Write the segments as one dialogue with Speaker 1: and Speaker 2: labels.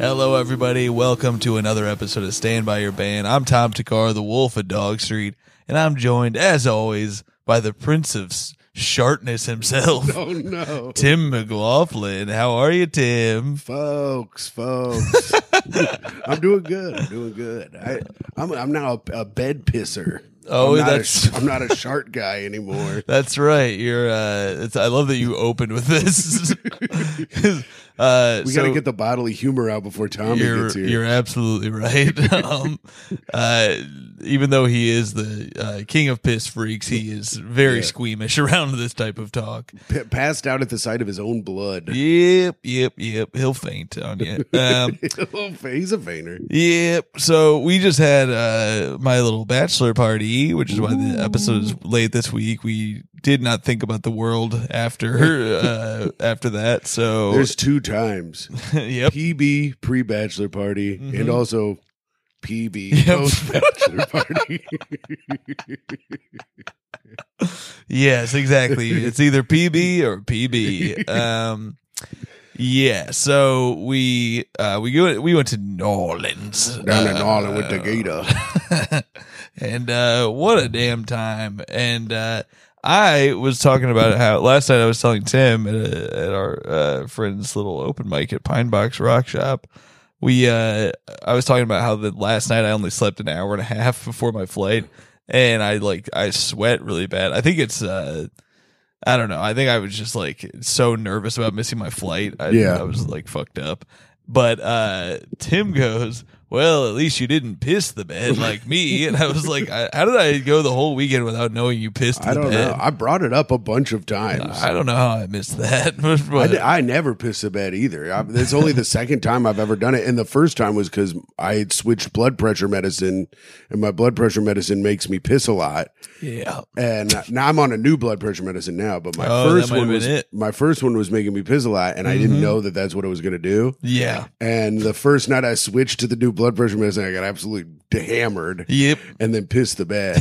Speaker 1: Hello, everybody. Welcome to another episode of Stand By Your Band. I'm Tom Takar, the Wolf of Dog Street, and I'm joined, as always, by the Prince of S- Sharpness himself,
Speaker 2: Oh no,
Speaker 1: Tim McLaughlin. How are you, Tim?
Speaker 2: folks, folks. I'm doing good. I'm doing good. I, I'm I'm now a, a bed pisser.
Speaker 1: Oh,
Speaker 2: I'm not
Speaker 1: that's-
Speaker 2: a, I'm not a shark guy anymore.
Speaker 1: That's right. You're. Uh, it's, I love that you opened with this. 'Cause, uh,
Speaker 2: We
Speaker 1: so
Speaker 2: got to get the bodily humor out before Tommy gets here.
Speaker 1: You're absolutely right. um, uh, even though he is the uh, king of piss freaks, he is very
Speaker 2: Yeah.
Speaker 1: squeamish around this type of talk.
Speaker 2: P- passed out at the sight of his own blood.
Speaker 1: Yep, yep, yep. He'll faint on you. Um,
Speaker 2: He's a fainter.
Speaker 1: yep. So we just had uh, my little bachelor party, which is why the episode is late this week. We did not think about the world after uh, after that. So
Speaker 2: There's two times:
Speaker 1: yep.
Speaker 2: PB pre-bachelor party and also PB
Speaker 1: Yep.
Speaker 2: post-bachelor party.
Speaker 1: Yes, exactly. it's either PB or PB. Um, yeah. So we uh, we go we went to New Orleans
Speaker 2: Down in
Speaker 1: uh,
Speaker 2: New Orleans with the gator.
Speaker 1: and uh, what a damn time! And uh, I was talking about how last night I was telling Tim at, a, at our uh, friend's little open mic at Pine Box Rock Shop. We uh, I was talking about how the last night I only slept an hour and a half before my flight, and I like I sweat really bad. I think it's uh, I don't know. I think I was just like so nervous about missing my flight. I,
Speaker 2: Yeah.
Speaker 1: I was like fucked up. But uh, Tim goes, well, at least you didn't piss the bed like me. And I was like, I, how did I go the whole weekend without knowing you pissed the
Speaker 2: I don't
Speaker 1: bed?
Speaker 2: know. I brought it up a bunch of times.
Speaker 1: I don't know how I missed that. but,
Speaker 2: I, d- I never piss the bed either. I, it's only the second time I've ever done it, and the first time was because I had switched blood pressure medicine, and my blood pressure medicine makes me piss a lot.
Speaker 1: yeah.
Speaker 2: And now I'm on a new blood pressure medicine now, but my
Speaker 1: Oh, that
Speaker 2: first
Speaker 1: might have
Speaker 2: one
Speaker 1: been
Speaker 2: was
Speaker 1: it. Mm-hmm.
Speaker 2: my first one was making me piss a lot, and I didn't know that that's what it was going to do.
Speaker 1: Yeah.
Speaker 2: And the first night I switched to the new blood pressure medicine, I got absolutely hammered
Speaker 1: Yep.
Speaker 2: and then pissed the bed.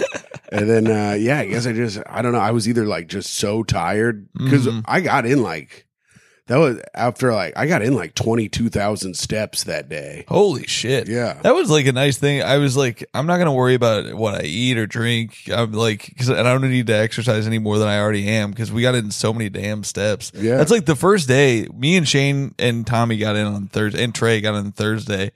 Speaker 2: and then, uh, yeah, I guess I just, I don't know. I was either like just so tired because
Speaker 1: Mm-hmm.
Speaker 2: I got in like, that was after like, I got in like 22,000 steps that day.
Speaker 1: Holy shit.
Speaker 2: Yeah.
Speaker 1: That was like a nice thing. I was like, I'm not going to worry about what I eat or drink. I'm like, cause and I don't need to exercise any more than I already am because we got in so many damn steps.
Speaker 2: Yeah.
Speaker 1: That's like the first day. Me and Shane and Tommy got in on Thursday, and Trey got in Thursday.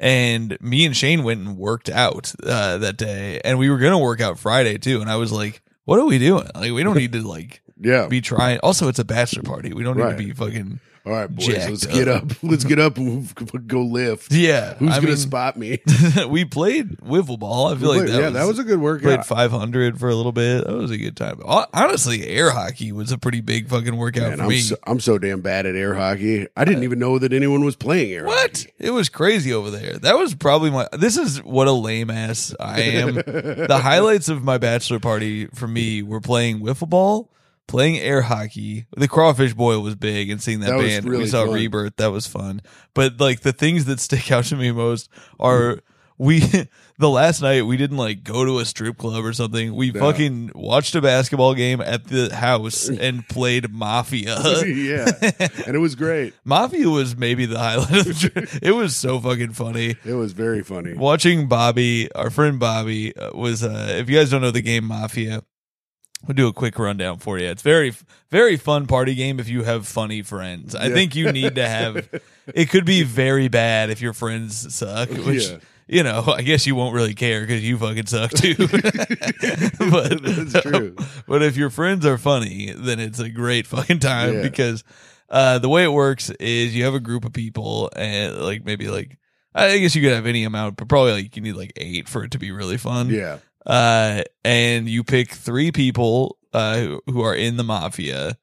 Speaker 1: And me and Shane went and worked out uh, that day. And we were to work out Friday too. And I was like, what are we doing? Like, we don't need to like
Speaker 2: Yeah.
Speaker 1: be trying. Also, it's a bachelor party. We don't need
Speaker 2: Right.
Speaker 1: to be fucking.
Speaker 2: All right, boys,
Speaker 1: jacked
Speaker 2: let's get up. Let's get up and go lift.
Speaker 1: Yeah.
Speaker 2: Who's
Speaker 1: I
Speaker 2: going to
Speaker 1: mean,
Speaker 2: spot me?
Speaker 1: we played wiffle ball. I feel like that
Speaker 2: yeah,
Speaker 1: was,
Speaker 2: that was a good workout.
Speaker 1: played
Speaker 2: workout.
Speaker 1: 500 for a little bit. That was a good time. Hon- Honestly, air hockey was a pretty big fucking workout
Speaker 2: Man,
Speaker 1: for
Speaker 2: I'm
Speaker 1: me.
Speaker 2: so, I'm so damn bad at air hockey. I didn't uh, even know that anyone was playing air
Speaker 1: what?
Speaker 2: hockey.
Speaker 1: It was crazy over there. That was probably my. This is what a lame ass I am. the highlights of my bachelor party for me were playing wiffle ball, playing air hockey. The crawfish boil was big, and seeing that,
Speaker 2: That
Speaker 1: band. we saw
Speaker 2: fun.
Speaker 1: Rebirth. That was fun. But like the things that stick out to me most are we. The last night we didn't like go to a strip club or something. We fucking watched a basketball game at the house and played Mafia.
Speaker 2: yeah, and it was great.
Speaker 1: Mafia was maybe the highlight of the trip. It was so fucking funny.
Speaker 2: It was very funny.
Speaker 1: Watching Bobby, our friend Bobby, uh, was uh, if you guys don't know the game Mafia, we'll do a quick rundown for you. It's very, very fun party game if you have funny friends. I
Speaker 2: Yeah.
Speaker 1: think you need to have. It could be very bad if your friends suck, which
Speaker 2: Yeah.
Speaker 1: you know, I guess you won't really care because you fucking suck too. but
Speaker 2: That's true.
Speaker 1: But if your friends are funny, then it's a great fucking time
Speaker 2: Yeah.
Speaker 1: because uh, the way it works is you have a group of people and like maybe like I guess you could have any amount, but probably like you need like eight for it to be really fun.
Speaker 2: Yeah.
Speaker 1: Uh, and you pick three people uh who, who are in the mafia.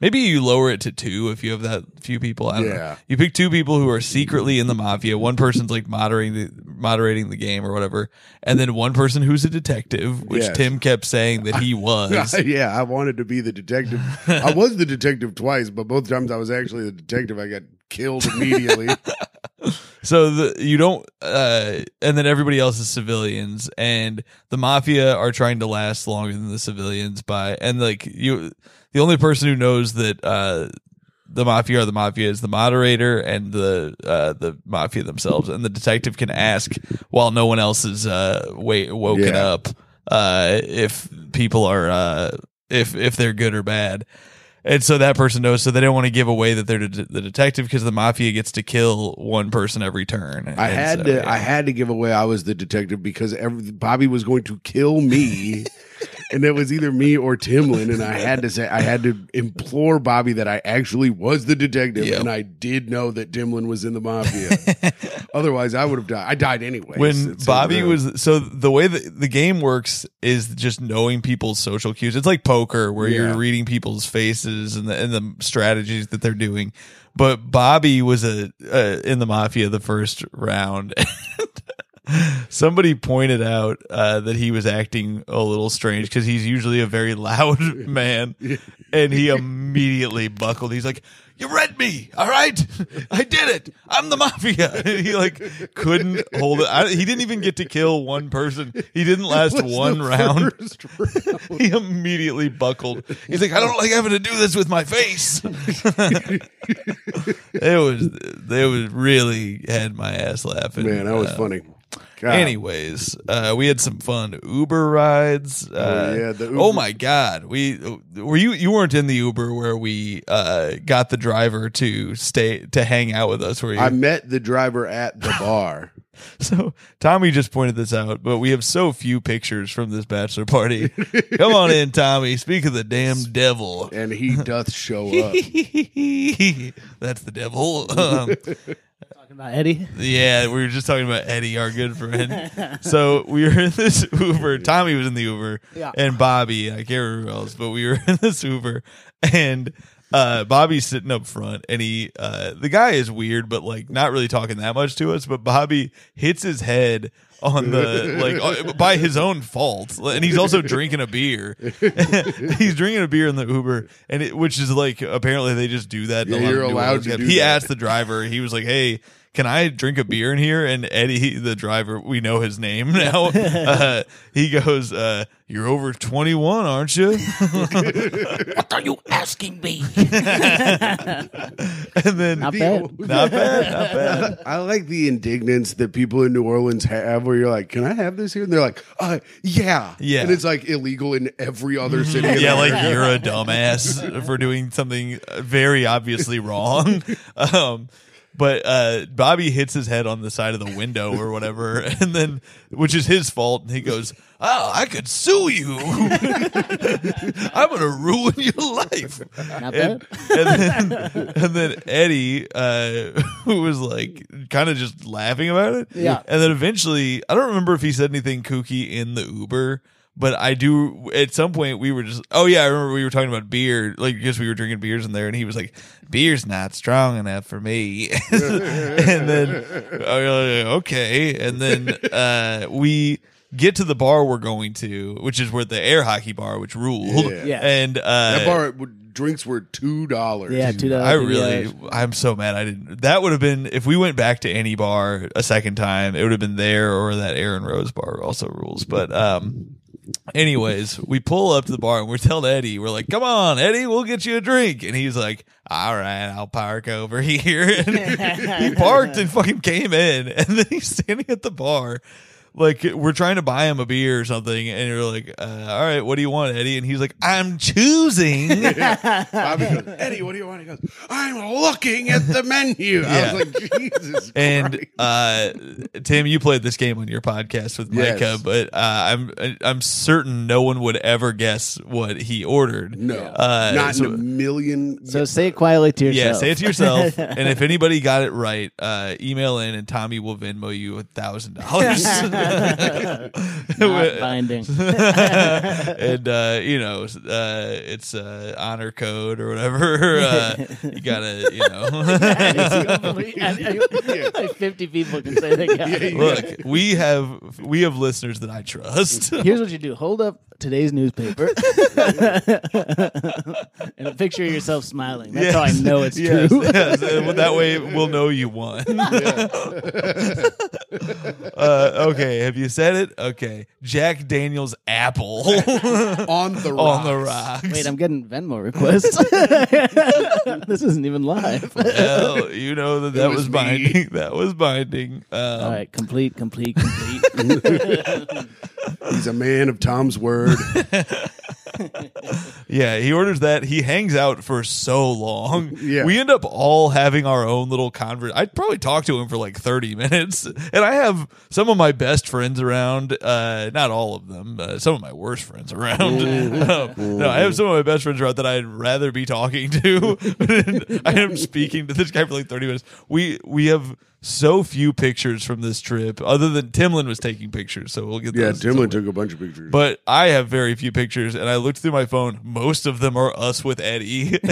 Speaker 1: Maybe you lower it to two if you have that few people. I don't know.
Speaker 2: Yeah.
Speaker 1: You pick two people who are secretly in the mafia. One person's like moderating the moderating the game or whatever, and then one person who's a detective, which
Speaker 2: Yes.
Speaker 1: Tim kept saying that he was.
Speaker 2: yeah, I wanted to be the detective. I was the detective twice, but both times I was actually the detective. I got killed immediately.
Speaker 1: So the you don't uh and then everybody else is civilians and the mafia are trying to last longer than the civilians by and like you the only person who knows that uh the mafia are the mafia is the moderator and the uh the mafia themselves and the detective can ask while no one else is uh wait woken
Speaker 2: Yeah.
Speaker 1: up uh if people are uh if if they're good or bad and so that person knows. So they don't want to give away that they're the the detective because the mafia gets to kill one person every turn.
Speaker 2: I
Speaker 1: And
Speaker 2: had
Speaker 1: so,
Speaker 2: to.
Speaker 1: yeah.
Speaker 2: I had to give away I was the detective because every, Bobby was going to kill me, and it was either me or Timlin, and I had to say I had to implore Bobby that I actually was the detective,
Speaker 1: Yep.
Speaker 2: and I did know that Timlin was in the mafia. Otherwise, I would have died. I died anyway.
Speaker 1: when Bobby was so the way that the game works is just knowing people's social cues. It's like poker where
Speaker 2: Yeah.
Speaker 1: you're reading people's faces and the and the strategies that they're doing. But Bobby was a uh, in the mafia the first round. Somebody pointed out uh, that he was acting a little strange because he's usually a very loud man, and he immediately buckled. He's like, "You read me, all right? I did it. I'm the mafia." And he like couldn't hold it. I, he didn't even get to kill one person. He didn't last one round.
Speaker 2: round.
Speaker 1: He immediately buckled. He's like, "I don't like having to do this with my face." it was, they was really had my ass laughing.
Speaker 2: Man, that was
Speaker 1: Uh,
Speaker 2: funny. God.
Speaker 1: Anyways, uh, we had some fun Uber rides. Uh,
Speaker 2: yeah, the
Speaker 1: oh my god, we were you you weren't in the Uber where we uh, got the driver to stay to hang out with us. Were you?
Speaker 2: I met the driver at the bar.
Speaker 1: so Tommy just pointed this out, but we have so few pictures from this bachelor party. Come on in, Tommy. Speak of the damn devil.
Speaker 2: and he doth show up.
Speaker 1: That's the devil. Um,
Speaker 3: Talking about Eddie.
Speaker 1: Yeah, we were just talking about Eddie, our good friend. so we were in this Uber. Tommy was in the Uber,
Speaker 3: Yeah.
Speaker 1: and Bobby. I can't remember who else, but we were in this Uber, and uh, Bobby's sitting up front, and he, uh, the guy is weird, but like not really talking that much to us. But Bobby hits his head on the like uh, by his own fault, and he's also drinking a beer. he's drinking a beer in the Uber, and it, which is like apparently they just do that. in a
Speaker 2: Yeah,
Speaker 1: lot
Speaker 2: you're
Speaker 1: New
Speaker 2: allowed to do
Speaker 1: He
Speaker 2: that.
Speaker 1: asked the driver. He was like, "Hey." Can I drink a beer in here? And Eddie, the driver, we know his name now. Uh, he goes, uh, "You're over 21, aren't you?"
Speaker 3: What are you asking me?
Speaker 1: And then
Speaker 3: Not bad.
Speaker 1: not bad, not bad.
Speaker 2: I like the indignance that people in New Orleans have where you're like, Can I have this here? And they're like, uh yeah.
Speaker 1: Yeah.
Speaker 2: And it's like illegal in every other city. in
Speaker 1: Yeah, like you're a dumbass for doing something very obviously wrong. Um, but uh, Bobby hits his head on the side of the window or whatever, and then which is his fault. And he goes, "Oh, I could sue you. I'm gonna ruin your life." And, and then and then Eddie, uh, who was like kind of just laughing about it.
Speaker 3: Yeah.
Speaker 1: And then eventually, I don't remember if he said anything kooky in the Uber, but I do. At some point, we were just. Oh yeah, I remember we were talking about beer, like because we were drinking beers in there, and he was like, "Beer's not strong enough for me." and then I was like, okay, and then uh, we. Get to the bar we're going to, which is where the air hockey bar, which ruled,
Speaker 2: Yeah.
Speaker 3: Yeah.
Speaker 1: and uh,
Speaker 2: that bar would- drinks were two dollars.
Speaker 3: Yeah, two dollars.
Speaker 1: I really, I'm so mad I didn't. That would have been if we went back to any bar a second time, it would have been there or that Erin Rose bar also rules. But um, anyways, we pull up to the bar and we're telling Eddie, we're like, "Come on, Eddie, we'll get you a drink," and he's like, "All right, I'll park over here." And he parked and fucking came in, and then he's standing at the bar. Like we're trying to buy him a beer or something, and you're like, uh, "All right, what do you want, Eddie?" And he's like, "I'm choosing."
Speaker 2: Bobby goes, Eddie, what do you want? He goes, I'm looking at the menu. I was like, Jesus
Speaker 1: And
Speaker 2: Christ.
Speaker 1: uh, Tim, you played this game on your podcast with
Speaker 2: Yes.
Speaker 1: Micah, but uh, I'm I'm certain no one would ever guess what he ordered.
Speaker 2: no,
Speaker 1: uh,
Speaker 2: not
Speaker 1: so-
Speaker 2: in a million.
Speaker 3: So say it quietly to yourself.
Speaker 1: Yeah, say it to yourself. and if anybody got it right, uh, email in and Tommy will Venmo you a thousand dollars.
Speaker 3: Not binding.
Speaker 1: and uh, you know, uh, it's uh, honor code or whatever. Uh, you gotta, you know.
Speaker 3: like 50 people can say they got it.
Speaker 1: Look, we have we have listeners that I trust.
Speaker 3: Here's what you do: hold up today's newspaper and a picture of yourself smiling. That's how I know it's
Speaker 1: yes,
Speaker 3: true.
Speaker 1: yes. And that way we'll know you won. uh, okay, have you said it? Okay, Jack Daniel's apple
Speaker 2: on the
Speaker 1: on the
Speaker 2: rocks.
Speaker 1: rocks.
Speaker 3: Wait, I'm getting Venmo requests. this isn't even live.
Speaker 1: Well, you know that that
Speaker 2: was
Speaker 1: was,
Speaker 2: me.
Speaker 1: binding. That was binding. Um,
Speaker 3: All right, complete, complete, complete.
Speaker 2: He's a man of Tom's word.
Speaker 1: Yeah, he orders that. He hangs out for so long.
Speaker 2: Yeah.
Speaker 1: We end up all having our own little convert. I'd probably talk to him for like 30 minutes. And I have some of my best friends around. Uh, not all of them. Uh, some of my worst friends around. Um, no, I have some of my best friends around that I'd rather be talking to. I am speaking to this guy for like 30 minutes. We we have so few pictures from this trip, other than Timlin was taking pictures. So we'll get
Speaker 2: Yeah,
Speaker 1: those
Speaker 2: Timlin took a bunch of pictures.
Speaker 1: But I have very few pictures, and I looked through my phone. Most of them are us with Eddie.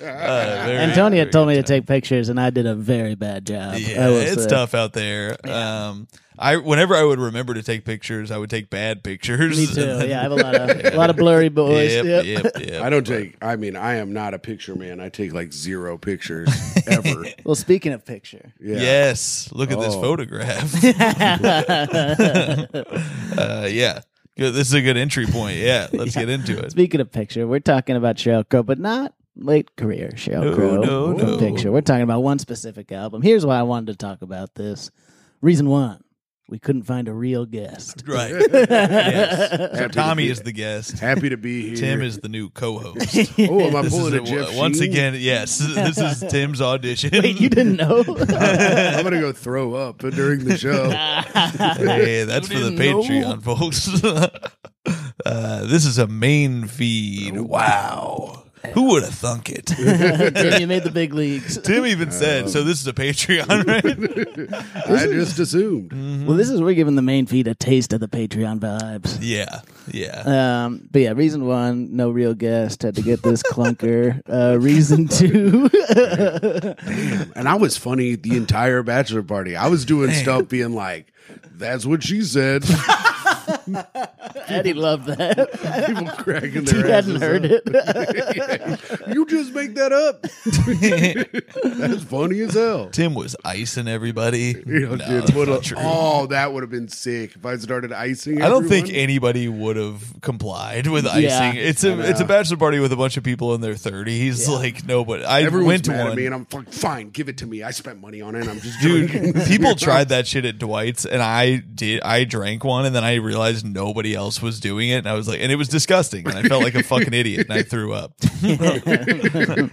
Speaker 1: Uh, very,
Speaker 3: Antonia
Speaker 1: very
Speaker 3: told me to take pictures, and I did a very bad job.
Speaker 1: Yeah, it's
Speaker 3: say.
Speaker 1: tough out there. Um, I whenever I would remember to take pictures, I would take bad pictures.
Speaker 3: Me too. Yeah, I have a lot of a lot of blurry boys.
Speaker 1: Yep,
Speaker 3: Yep.
Speaker 1: yep, yep.
Speaker 2: I don't take. I mean, I am not a picture man. I take like zero pictures ever.
Speaker 3: Well, speaking of picture,
Speaker 2: Yeah.
Speaker 1: Yes, look at this
Speaker 2: Oh.
Speaker 1: photograph. uh, yeah, Good. This is a good entry point. Yeah, let's get into it.
Speaker 3: speaking of picture, we're talking about Sheryl Crow, but not late career Sheryl
Speaker 1: No,
Speaker 3: Crow.
Speaker 1: no,
Speaker 3: from
Speaker 1: no.
Speaker 3: Picture. We're talking about one specific album. Here's why I wanted to talk about this. Reason one: we couldn't find a real guest.
Speaker 1: Right. yes. So
Speaker 2: Happy to
Speaker 1: Tommy
Speaker 2: be-
Speaker 1: is the guest.
Speaker 2: Happy to be here.
Speaker 1: Tim is the new co-host.
Speaker 2: Oh, am I
Speaker 1: This
Speaker 2: pulling a
Speaker 1: a-
Speaker 2: Jeff
Speaker 1: once
Speaker 2: Sheen?
Speaker 1: again. Yes, this is Tim's audition.
Speaker 3: Wait, you didn't know?
Speaker 2: I'm gonna go throw up during the show.
Speaker 1: hey, that's for the
Speaker 3: didn't know?
Speaker 1: Patreon, folks. uh, this is a main feed. Wow, who would have thunk it?
Speaker 3: Tim, you made the big leagues.
Speaker 1: Tim even said, "So this is a Patreon, right?"
Speaker 2: I just assumed.
Speaker 3: Well, this is we're giving the main feed a taste of the Patreon vibes.
Speaker 1: yeah, yeah.
Speaker 3: Um, but yeah, reason one, no real guest. Had to get this clunker. Uh, reason two,
Speaker 2: And I was funny the entire bachelor party. I was doing stuff being like, "That's what she said."
Speaker 3: Eddie loved that.
Speaker 2: People cracking their
Speaker 3: he
Speaker 2: their
Speaker 3: hadn't
Speaker 2: asses
Speaker 3: heard
Speaker 2: up.
Speaker 3: it.
Speaker 2: You just make that up. That's funny as hell.
Speaker 1: Tim was icing everybody.
Speaker 2: You know,
Speaker 1: No,
Speaker 2: dude,
Speaker 1: that's
Speaker 2: what
Speaker 1: not true.
Speaker 2: oh, that would have been sick if I started icing.
Speaker 1: I don't think
Speaker 2: everyone.
Speaker 1: anybody would have complied with icing.
Speaker 3: Yeah.
Speaker 1: it's a
Speaker 2: I
Speaker 1: it's a bachelor party with a bunch of people in their thirties. Like nobody. I
Speaker 2: Everyone's
Speaker 1: went to
Speaker 2: mad
Speaker 1: one.
Speaker 2: at me, and I'm like, fine, give it to me. I spent money on it. I'm just
Speaker 1: Dude,
Speaker 2: drinking.
Speaker 1: people tried that shit at Dwight's, and I did. I drank one, and then I realized nobody else was doing it, and I was like, and it was disgusting, and I felt like a fucking idiot, and I threw up. but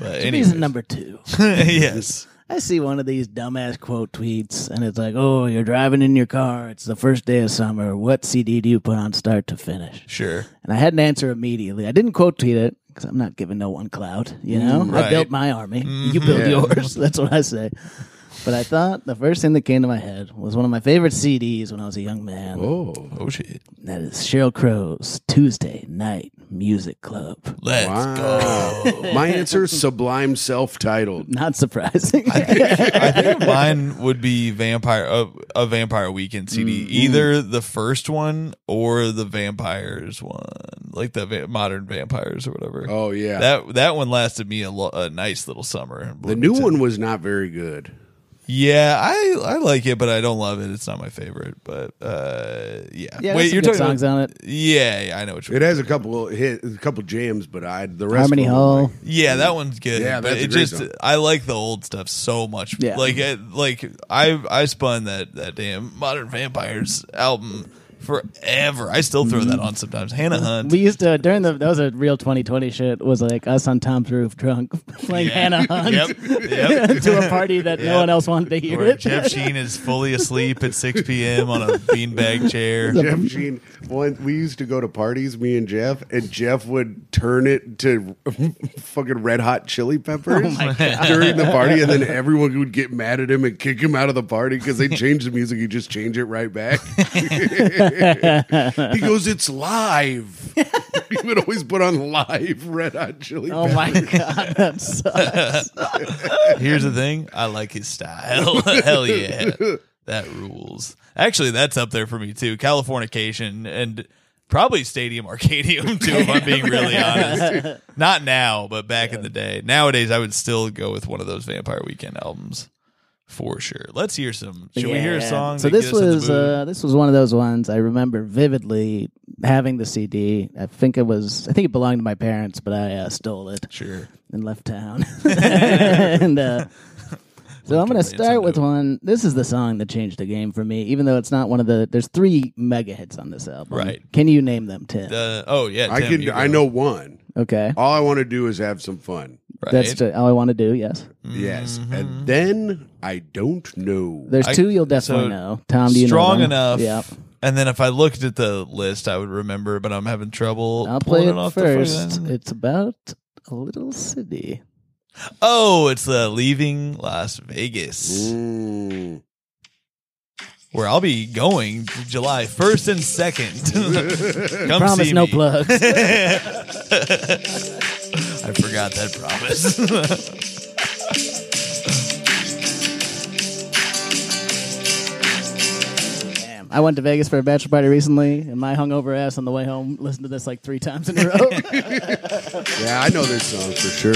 Speaker 1: anyway,
Speaker 3: Reason number two.
Speaker 1: yes,
Speaker 3: I see one of these dumbass quote tweets, and it's like, "Oh, you're driving in your car. It's the first day of summer. What CD do you put on start to finish?"
Speaker 1: sure.
Speaker 3: And I had an answer immediately. I didn't quote tweet it because I'm not giving no one clout. You know, I
Speaker 1: right. Mm-hmm.
Speaker 3: built my army. You build
Speaker 2: Yeah.
Speaker 3: yours. That's what I say. But I thought the first thing that came to my head was one of my favorite CDs when I was a young man.
Speaker 2: oh,
Speaker 1: Oh shit,
Speaker 3: That is Sheryl Crow's Tuesday Night Music Club.
Speaker 1: let's
Speaker 2: wow.
Speaker 1: go.
Speaker 2: My answer: Sublime, self-titled.
Speaker 3: Not surprising.
Speaker 1: I think mine would be vampire a, a vampire weekend CD,
Speaker 2: Mm-hmm.
Speaker 1: either the first one or the vampires one, like the va- modern vampires or whatever.
Speaker 2: Oh yeah,
Speaker 1: That that one lasted me a, lo- a nice little summer.
Speaker 2: the new one was not very good.
Speaker 1: Yeah, I I like it, but I don't love it. It's not my favorite, but uh, yeah.
Speaker 3: Yeah,
Speaker 1: Wait, you're talking
Speaker 3: songs
Speaker 1: about,
Speaker 3: on it.
Speaker 1: Yeah, yeah, I know what you're.
Speaker 2: It has a couple hit, a couple jams, but I the rest.
Speaker 3: Harmony
Speaker 2: of them,
Speaker 3: Hall.
Speaker 2: like-
Speaker 1: Yeah, that one's good.
Speaker 2: Yeah,
Speaker 1: but
Speaker 2: that's a
Speaker 1: it
Speaker 2: great
Speaker 1: just
Speaker 2: song.
Speaker 1: I like the old stuff so much.
Speaker 3: Yeah.
Speaker 1: like it, like I I spun that that damn Modern Vampires album forever. I still throw that on sometimes. Hannah Hunt.
Speaker 3: We used to during the that was a real 2020 shit. Was like us on Tom's roof, drunk, playing
Speaker 1: Yeah.
Speaker 3: Hannah Hunt
Speaker 1: Yep, yep.
Speaker 3: to a party that no
Speaker 1: Yep.
Speaker 3: one else wanted to hear
Speaker 1: Where
Speaker 3: it.
Speaker 1: Jeff Sheen is fully asleep at 6 p.m. on a beanbag chair.
Speaker 2: Jeff Sheen. One, we used to go to parties, me and Jeff, and Jeff would turn it to fucking red hot chili peppers oh during the party, and then everyone would get mad at him and kick him out of the party because they changed the music. He just change it right back. he goes, "It's live." he would always put on live red hot chili.
Speaker 3: Oh my god, that sucks.
Speaker 1: Here's the thing I like his style. Hell yeah. That rules. Actually, that's up there for me too. Californication and probably Stadium Arcadium too, if I'm being really honest. Not now, but back in the day. Nowadays, I would still go with one of those Vampire Weekend albums for sure. Let's hear some. Should we hear a song?
Speaker 3: So this
Speaker 1: get us in the
Speaker 3: was uh, this was one of those ones I remember vividly having the CD. I think it was I think it belonged to my parents, but I uh, stole it
Speaker 1: sure.
Speaker 3: and left town. and uh, so I'm going to start with one. This is the song that changed the game for me, even though it's not one of the. There's three mega hits on this album.
Speaker 1: Right.
Speaker 3: Can you name them, Tim?
Speaker 1: Uh, oh yeah,
Speaker 2: I can. I know one.
Speaker 3: Okay.
Speaker 2: All I want to do is have some fun.
Speaker 1: Right?
Speaker 3: That's ju- all I want to do. Yes.
Speaker 2: Yes, and then I don't know.
Speaker 3: There's
Speaker 1: I-
Speaker 3: two you'll definitely
Speaker 1: so
Speaker 3: know. Tom, do you
Speaker 1: strong
Speaker 3: know them?
Speaker 1: enough.
Speaker 3: Yep.
Speaker 1: And then if I looked at the list, I would remember, but I'm having trouble.
Speaker 3: I'll play
Speaker 1: pulling
Speaker 3: it
Speaker 1: off the
Speaker 3: first.
Speaker 1: fucking-
Speaker 3: It's about a little city.
Speaker 1: Oh, it's the Leaving Las Vegas,
Speaker 2: Mm.
Speaker 1: Where I'll be going July 1st and 2nd. Come
Speaker 3: Promise
Speaker 1: see
Speaker 3: no
Speaker 1: me.
Speaker 3: plugs.
Speaker 1: I forgot that promise.
Speaker 3: Damn. I went to Vegas for a bachelor party recently, and my hungover ass on the way home listened to this like three times in a row.
Speaker 2: Yeah, I know this song for sure.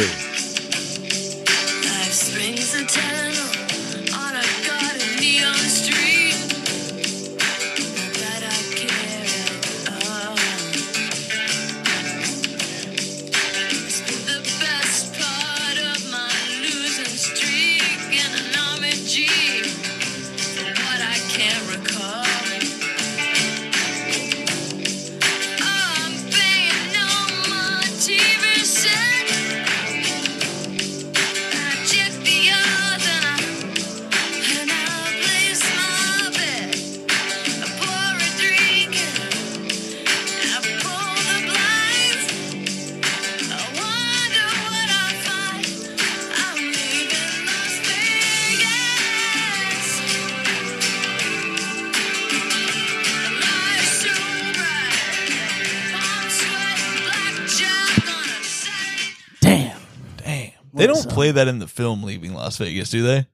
Speaker 1: Play that in the film Leaving Las Vegas, do they?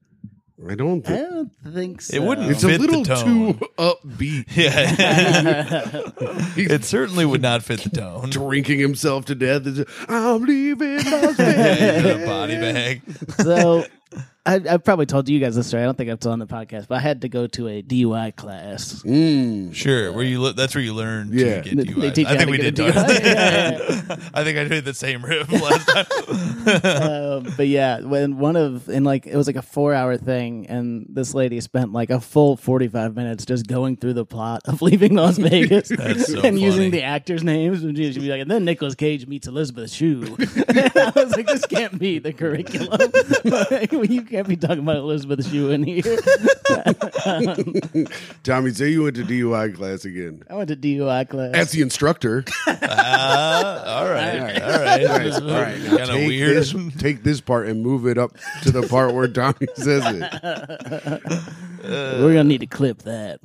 Speaker 2: I don't.
Speaker 3: I
Speaker 2: Think,
Speaker 3: don't think so.
Speaker 1: It wouldn't
Speaker 2: it's a
Speaker 1: fit the
Speaker 2: little
Speaker 1: tone.
Speaker 2: too upbeat.
Speaker 1: Yeah. it certainly would not fit the tone.
Speaker 2: Drinking himself to death. It's, I'm leaving Las Vegas.
Speaker 1: Yeah, you got a body bag.
Speaker 3: so I, I've probably told you guys this story. I don't think I've told on the podcast, but I had to go to a DUI class.
Speaker 2: Mm.
Speaker 1: Sure, where you le- that's where you learn
Speaker 2: Yeah.
Speaker 1: to get
Speaker 3: They
Speaker 1: DUI.
Speaker 3: teach
Speaker 1: I
Speaker 3: you how
Speaker 1: think
Speaker 3: to
Speaker 1: we did talk.
Speaker 3: DUI. Yeah,
Speaker 1: I think I did the same riff last time.
Speaker 3: um, but yeah, when one of and like it was like a four hour thing, and this lady spent like a full forty five minutes just going through the plot of leaving Las Vegas
Speaker 1: That's so
Speaker 3: and
Speaker 1: funny.
Speaker 3: using the actors' names. And she'd be like, and then Nicolas Cage meets Elizabeth Shue. I was like, this can't be the curriculum. Like, you can't be talking about Elizabeth Shue in here.
Speaker 2: Tommy, say you went to DUI class again.
Speaker 3: I went to DUI class.
Speaker 2: As the instructor.
Speaker 1: Uh, all right, all right.
Speaker 2: All right, all right. Now
Speaker 1: Kind of
Speaker 2: take
Speaker 1: weird.
Speaker 2: This, take this part and move it up to the part where Tommy says it.
Speaker 3: We're gonna need to clip that.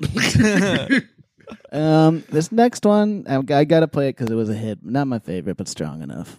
Speaker 3: um, this next one, I, I gotta play it because it was a hit. Not my favorite, but strong enough.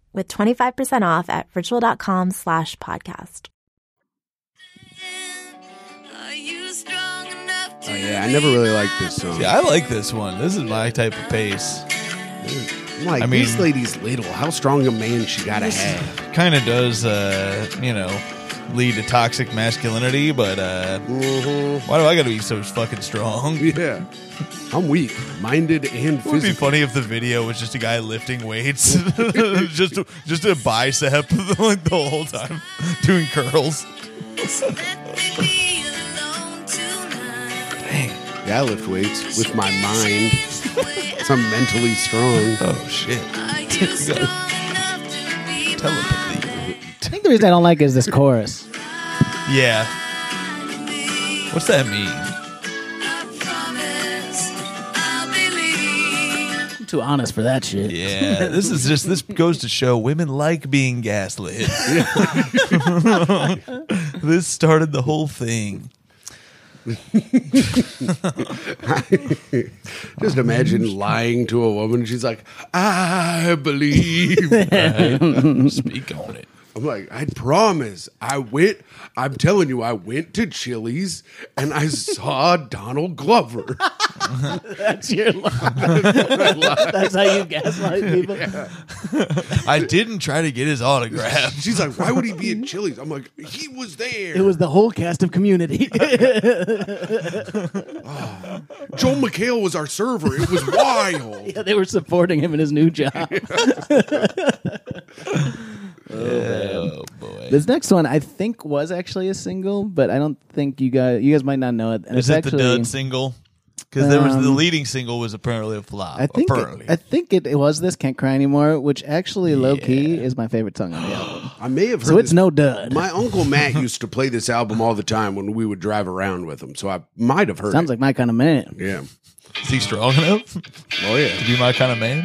Speaker 4: with 25% off at ritual.com slash podcast.
Speaker 5: Are you strong enough to
Speaker 2: Oh yeah, I never really liked this song.
Speaker 1: Yeah, I like this one. This is my type of pace.
Speaker 2: I'm like
Speaker 1: I mean-
Speaker 2: this lady's little. How strong a man she gotta have?
Speaker 1: Kind of does, uh, you know, lead to toxic masculinity, but uh,
Speaker 2: Mhm.
Speaker 1: why do I got to be so fucking strong?
Speaker 2: Yeah, I'm weak, minded and
Speaker 1: It would be funny if the video was just a guy lifting weights, just just a bicep like the whole time doing curls.
Speaker 5: let me be alone tonight?
Speaker 1: Dang.
Speaker 2: Yeah, I lift weights with my mind. So I'm mentally strong.
Speaker 1: Oh shit.
Speaker 5: Are you strong enough
Speaker 1: Telepathy.
Speaker 3: I think the reason I don't like it is this chorus.
Speaker 1: Yeah. What's that mean?
Speaker 5: I promise I'll believe.
Speaker 3: I'm too honest for that shit.
Speaker 1: Yeah, this is just this goes to show women like being gaslit. this started the whole thing.
Speaker 2: Just imagine lying to a woman. She's like, I believe.
Speaker 1: Speak on it.
Speaker 2: I'm like, I promise. I went, I'm telling you, I went to Chili's and I saw Donald Glover.
Speaker 3: That's your lie. That's how you gaslight people.
Speaker 1: I didn't try to get his autograph.
Speaker 2: She's like, why would he be at Chili's? I'm like, he was there.
Speaker 3: It was the whole cast of Community. Oh.
Speaker 2: Joel McHale was our server. It was wild.
Speaker 3: yeah, they were supporting him in his new job.
Speaker 1: Oh boy.
Speaker 3: This next one, I think, was actually a single, but I don't think you guys you guys might not know it. And
Speaker 1: Is
Speaker 3: it's
Speaker 1: it the
Speaker 3: actually,
Speaker 1: dud single? Because there was the
Speaker 3: Um,
Speaker 1: leading single was apparently a flop.
Speaker 3: I think
Speaker 1: apparently.
Speaker 3: I think it, it was this "Can't Cry Anymore," which actually low key is my favorite song on the album.
Speaker 2: I may have heard
Speaker 3: So it's
Speaker 2: this-
Speaker 3: no dud.
Speaker 2: My uncle Matt used to play this album all the time when we would drive around with him, so I might have heard
Speaker 3: Sounds
Speaker 2: it.
Speaker 3: like my kind of man.
Speaker 2: yeah.
Speaker 1: Is he strong enough to
Speaker 2: Oh yeah.
Speaker 1: be my kind of man?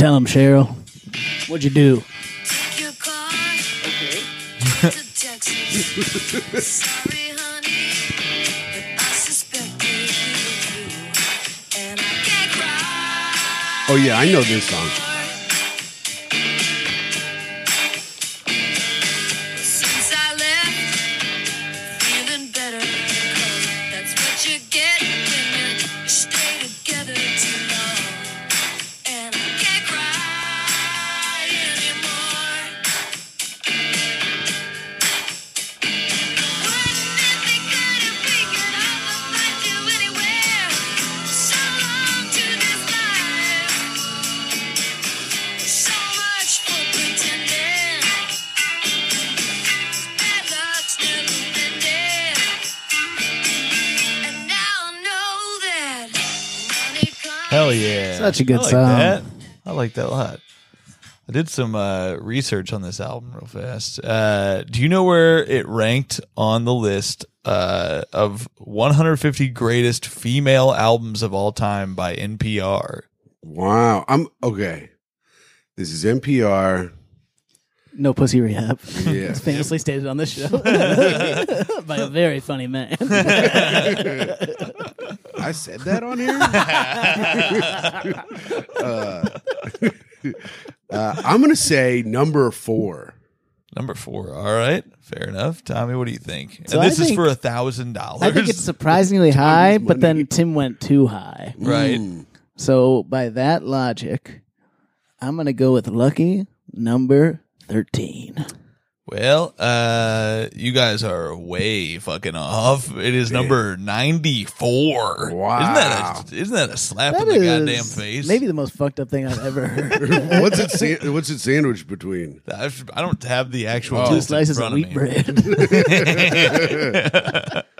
Speaker 3: Tell him, Sheryl. What'd you do?
Speaker 5: Take your car to Texas. Sorry, honey, but I suspected you too. And I can't cry.
Speaker 2: Oh yeah, I know this song.
Speaker 3: Such a good
Speaker 1: I like
Speaker 3: song.
Speaker 1: That. I like that a lot. I did some uh, research on this album real fast. Uh, do you know where it ranked on the list uh, of 150 greatest female albums of all time by NPR?
Speaker 2: Wow. I'm okay. This is NPR.
Speaker 3: No pussy rehab.
Speaker 2: Yeah.
Speaker 3: It's famously stated on this show by a very funny man.
Speaker 2: I said that on here. uh, uh, I'm gonna say number four.
Speaker 1: Number four. All right, fair enough. Tommy, what do you think?
Speaker 3: So
Speaker 1: and this
Speaker 3: I
Speaker 1: is for a thousand dollars.
Speaker 3: I think it's surprisingly high, but then Tim went too high.
Speaker 1: right.
Speaker 2: Mm.
Speaker 3: So by that logic, I'm gonna go with Lucky number thirteen.
Speaker 1: Well, uh, you guys are way fucking off. It is number ninety four.
Speaker 2: Wow.
Speaker 1: Isn't that a, isn't that a slap
Speaker 3: That
Speaker 1: in the
Speaker 3: is
Speaker 1: goddamn face?
Speaker 3: maybe the most fucked up thing I've ever heard.
Speaker 2: what's it? Sa- what's it sandwiched between?
Speaker 1: I've- I don't have the actual
Speaker 2: Oh.
Speaker 3: Two
Speaker 1: list in
Speaker 3: slices of
Speaker 1: front
Speaker 3: wheat
Speaker 1: me.
Speaker 3: bread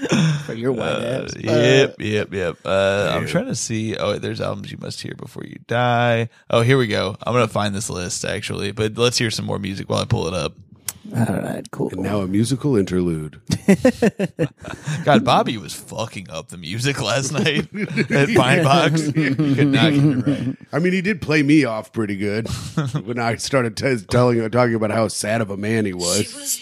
Speaker 3: for your white
Speaker 1: Uh,
Speaker 3: ass.
Speaker 1: yep, yep, yep. Uh, I'm trying to see. Oh, there's albums you must hear before you die. Oh, here we go. I'm gonna find this list actually, but let's hear some more music while I pull it up.
Speaker 3: All right, cool.
Speaker 2: And now a musical interlude.
Speaker 1: God, Bobby was fucking up the music last night at Pine Box. He could not get it right.
Speaker 2: I mean, he did play me off pretty good when I started t- telling, talking about how sad of a man he
Speaker 5: She
Speaker 2: was.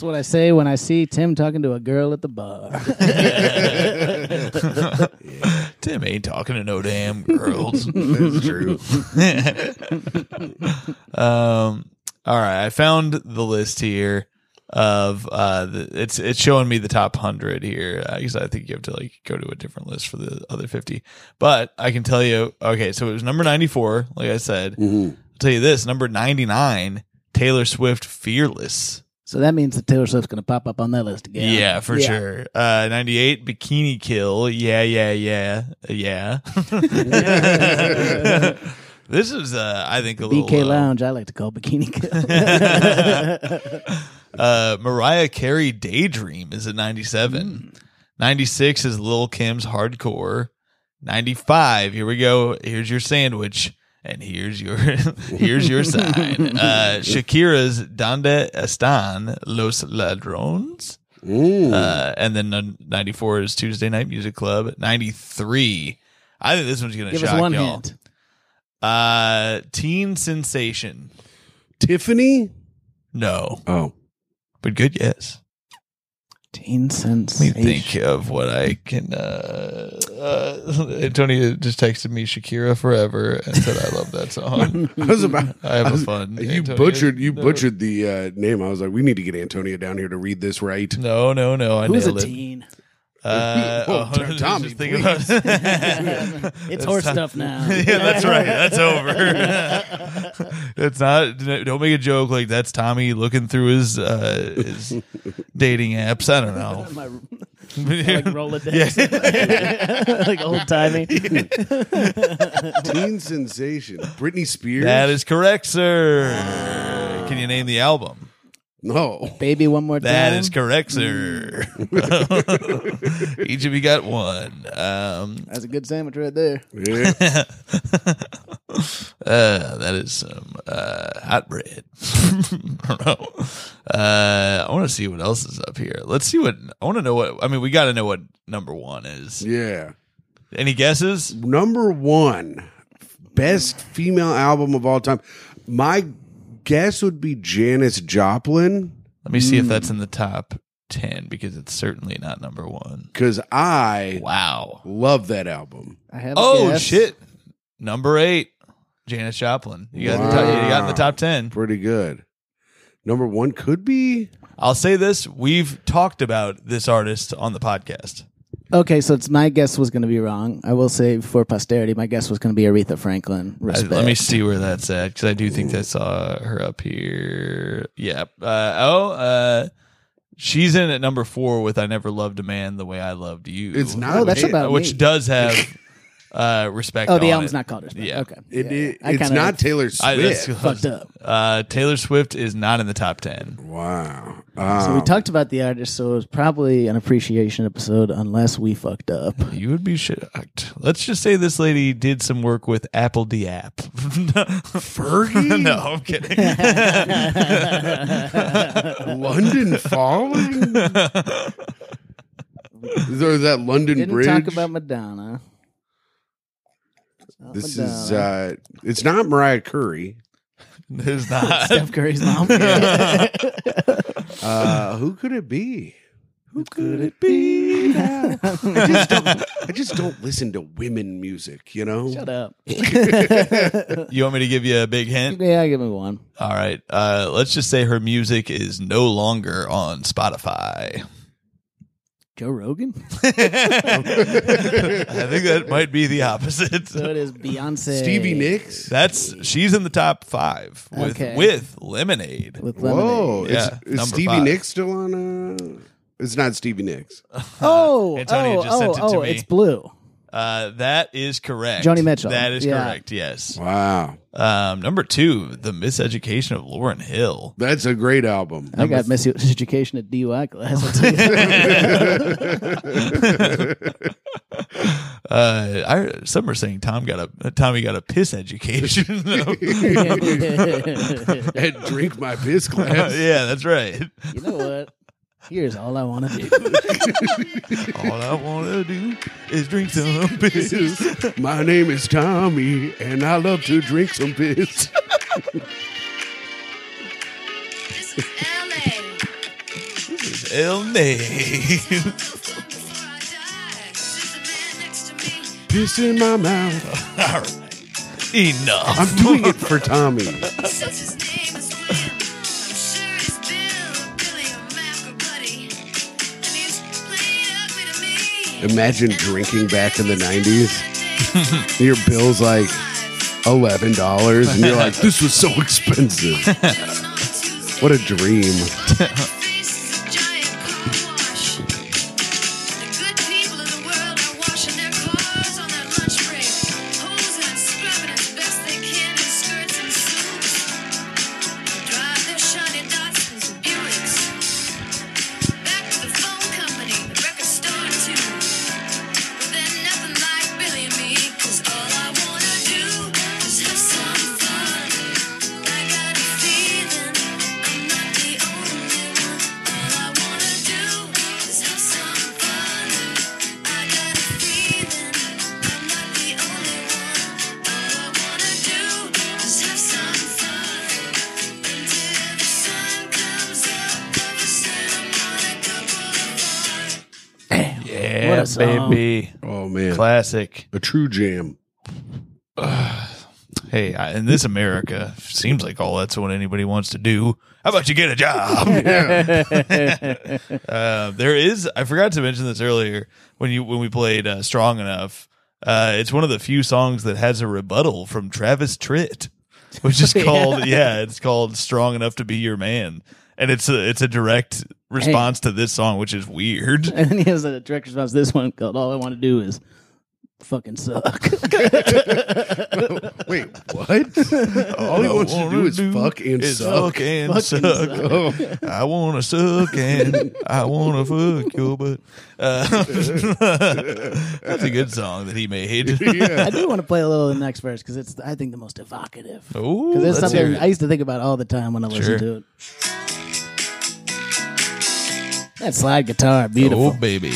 Speaker 3: That's what I say when I see Tim talking to a girl at the bar.
Speaker 1: Tim ain't talking to no damn girls.
Speaker 2: That's true.
Speaker 1: um, all right, I found the list here of uh, the, it's it's showing me the top hundred here. I guess I think you have to like go to a different list for the other fifty. But I can tell you, okay, so it was number ninety four, like I said. I'll tell you this, number ninety nine, Taylor Swift, "Fearless."
Speaker 3: So that means that Taylor Swift's going to pop up on that list again.
Speaker 1: Yeah, for
Speaker 3: Yeah.
Speaker 1: sure. Uh, 98, Bikini Kill. Yeah, yeah, yeah. Yeah. this is, uh, I think, a little.
Speaker 3: BK
Speaker 1: uh,
Speaker 3: Lounge, I like to call Bikini Kill.
Speaker 1: uh, Mariah Carey Daydream is at 97.
Speaker 3: Hmm.
Speaker 1: 96 is Lil Kim's Hardcore. 95, here we go. Here's your sandwich. And here's your here's your sign. Uh, Shakira's Donde Están Los Ladrones. Uh, and then uh, 94 is Tuesday Night Music Club. 93. I think this one's going to
Speaker 3: Give
Speaker 1: shock
Speaker 3: us one
Speaker 1: y'all.
Speaker 3: hint.
Speaker 1: Uh, Teen Sensation.
Speaker 2: Tiffany?
Speaker 1: No,
Speaker 2: Oh.
Speaker 1: but good guess.
Speaker 3: Teen
Speaker 1: Let me think of what I can. Uh, uh, Antonio just texted me Shakira Forever and said, I love that song.
Speaker 2: I was about.
Speaker 1: I have
Speaker 2: I
Speaker 1: a
Speaker 2: was-
Speaker 1: fun.
Speaker 2: You
Speaker 1: Antonio-
Speaker 2: butchered. You
Speaker 1: no.
Speaker 2: butchered the uh, name. I was like, we need to get Antonia down here to read this right.
Speaker 1: No, no, no. I
Speaker 3: Who's a
Speaker 1: nailed it.
Speaker 3: Teen?
Speaker 1: Uh,
Speaker 2: Oh,
Speaker 1: oh,
Speaker 2: Tom- Tommy,
Speaker 1: just think about-
Speaker 3: It's horse stuff now.
Speaker 1: yeah, that's right. That's over. it's not. Don't make a joke like that's Tommy looking through his uh, his dating apps. I don't know.
Speaker 3: My, like Rolodex. like old timey.
Speaker 2: Teen sensation. Britney Spears.
Speaker 1: that is correct, sir. Can you name the album?
Speaker 2: No.
Speaker 3: Baby, one more time.
Speaker 1: That is correct, sir. Each of you got one. Um,
Speaker 3: That's a good sandwich right there.
Speaker 2: Yeah.
Speaker 1: uh, that is some uh, hot bread. I don't know. Uh, I want to see what else is up here. Let's see what I want to know. What I mean, we got to know what number one is.
Speaker 2: yeah.
Speaker 1: Any guesses?
Speaker 2: Number one, best female album of all time. My guess would be Janis Joplin
Speaker 1: Let me see if hmm. that's in the top ten because it's certainly not number one.
Speaker 2: because I
Speaker 1: Wow.
Speaker 2: love that album.
Speaker 3: I have a
Speaker 1: Oh
Speaker 3: guess.
Speaker 1: shit! Number eight, Janis Joplin. You got, in the top, you got in the top ten.
Speaker 2: Pretty good. Number one could be
Speaker 1: I'll say this: we've talked about this artist on the podcast.
Speaker 3: Okay, so it's my guess was going to be wrong. I will say for posterity, my guess was going to be Aretha Franklin.
Speaker 1: I-
Speaker 3: Respect.
Speaker 1: let me see where that's at because I do think I saw her up here. Yeah. Uh, oh, uh, she's in at number four with "I Never Loved a Man the Way I Loved You."
Speaker 2: it's not.
Speaker 3: Oh, that's about
Speaker 1: which
Speaker 3: me.
Speaker 1: does have uh, respect.
Speaker 3: Oh, the
Speaker 1: on
Speaker 3: album's
Speaker 1: it.
Speaker 3: not called Respect.
Speaker 1: Yeah.
Speaker 3: Okay.
Speaker 2: It,
Speaker 3: Yeah,
Speaker 2: it-
Speaker 3: I
Speaker 2: it's
Speaker 3: kinda
Speaker 2: not Taylor
Speaker 1: I, that's
Speaker 2: Swift.
Speaker 3: fucked up.
Speaker 1: Uh, Taylor Swift is not in the top ten.
Speaker 2: wow.
Speaker 3: So
Speaker 2: Um,
Speaker 3: we talked about the artist, so it was probably an appreciation episode, unless we fucked up.
Speaker 1: You would be shocked. Let's just say this lady did some work with apl.de.ap.
Speaker 2: Fergie?
Speaker 1: no, I'm kidding.
Speaker 2: London Falling? is there that London
Speaker 3: Didn't
Speaker 2: Bridge?
Speaker 3: talk about Madonna. It's not
Speaker 2: this is uh it's not Mariah Curry.
Speaker 1: There's not.
Speaker 3: Steph Curry's mom.
Speaker 2: Uh who could it be? Who could it be now? I just don't I just don't listen to women music, you know?
Speaker 3: Shut up.
Speaker 1: You want me to give you a big hint?
Speaker 3: Yeah, give me one.
Speaker 1: All right. Uh, let's just say her music is no longer on Spotify.
Speaker 3: Joe Rogan.
Speaker 1: I think that might be the opposite.
Speaker 3: So it is Beyonce.
Speaker 2: Stevie Nicks?
Speaker 1: That's she's in the top five with
Speaker 3: Okay.
Speaker 1: with Lemonade.
Speaker 3: with Lemonade.
Speaker 2: Whoa.
Speaker 1: Yeah,
Speaker 2: is is
Speaker 1: number
Speaker 2: Stevie
Speaker 1: five.
Speaker 2: Nicks still on uh it's not Stevie Nicks.
Speaker 3: Oh,
Speaker 1: Antonio
Speaker 3: oh,
Speaker 1: just
Speaker 3: oh,
Speaker 1: sent it to
Speaker 3: oh,
Speaker 1: me.
Speaker 3: it's blue.
Speaker 1: Uh, that is correct.
Speaker 3: Joni Mitchell.
Speaker 1: That is
Speaker 3: Yeah.
Speaker 1: correct. Yes.
Speaker 2: Wow.
Speaker 1: Um, number two, the Miseducation of Lauryn Hill.
Speaker 2: That's a great album.
Speaker 3: I got miseducation at DUI class. I'll tell you.
Speaker 1: Uh, I some are saying Tom got a Tommy got a piss education.
Speaker 2: and Drink My Piss class.
Speaker 1: yeah, that's right.
Speaker 3: you know what? Here's all I want to do.
Speaker 1: All I want to do is drink some piss.
Speaker 2: My name is Tommy, and I love to drink some piss.
Speaker 5: This is LA.
Speaker 1: El Nay.
Speaker 5: Before I die, there's a man next to me.
Speaker 2: Piss in my mouth.
Speaker 1: All right. Enough.
Speaker 2: I'm doing it for Tommy. Imagine drinking back in the 90s. Your bill's like $11, and you're like, this was so expensive. What a dream.
Speaker 3: A
Speaker 2: true jam.
Speaker 1: Hey, I- in this America, seems like all that's what anybody wants to do. How about you get a job? uh, there is. I forgot to mention this earlier when you when we played uh, "Strong Enough." Uh, it's one of the few songs that has a rebuttal from Travis Tritt, which is called yeah, it's called "Strong Enough to Be Your Man," and it's a it's a direct response to this song, which is weird.
Speaker 3: and then he has a direct response. to This one called "All I Want to Do Is Fucking Suck."
Speaker 2: Wait, what? All he wants to do is fuck and
Speaker 1: is
Speaker 2: suck.
Speaker 1: fuck and
Speaker 3: Fucking
Speaker 1: suck.
Speaker 2: Oh,
Speaker 1: I want to suck and I want to fuck your butt. Uh, that's a good song that he made.
Speaker 2: yeah.
Speaker 3: I do want to play a little of the next verse because it's, I think, the most evocative.
Speaker 1: Ooh,
Speaker 3: Because it's
Speaker 1: let's hear
Speaker 3: something
Speaker 1: it.
Speaker 3: I used to think about all the time when I listened to it. That slide guitar, beautiful.
Speaker 1: Oh, baby.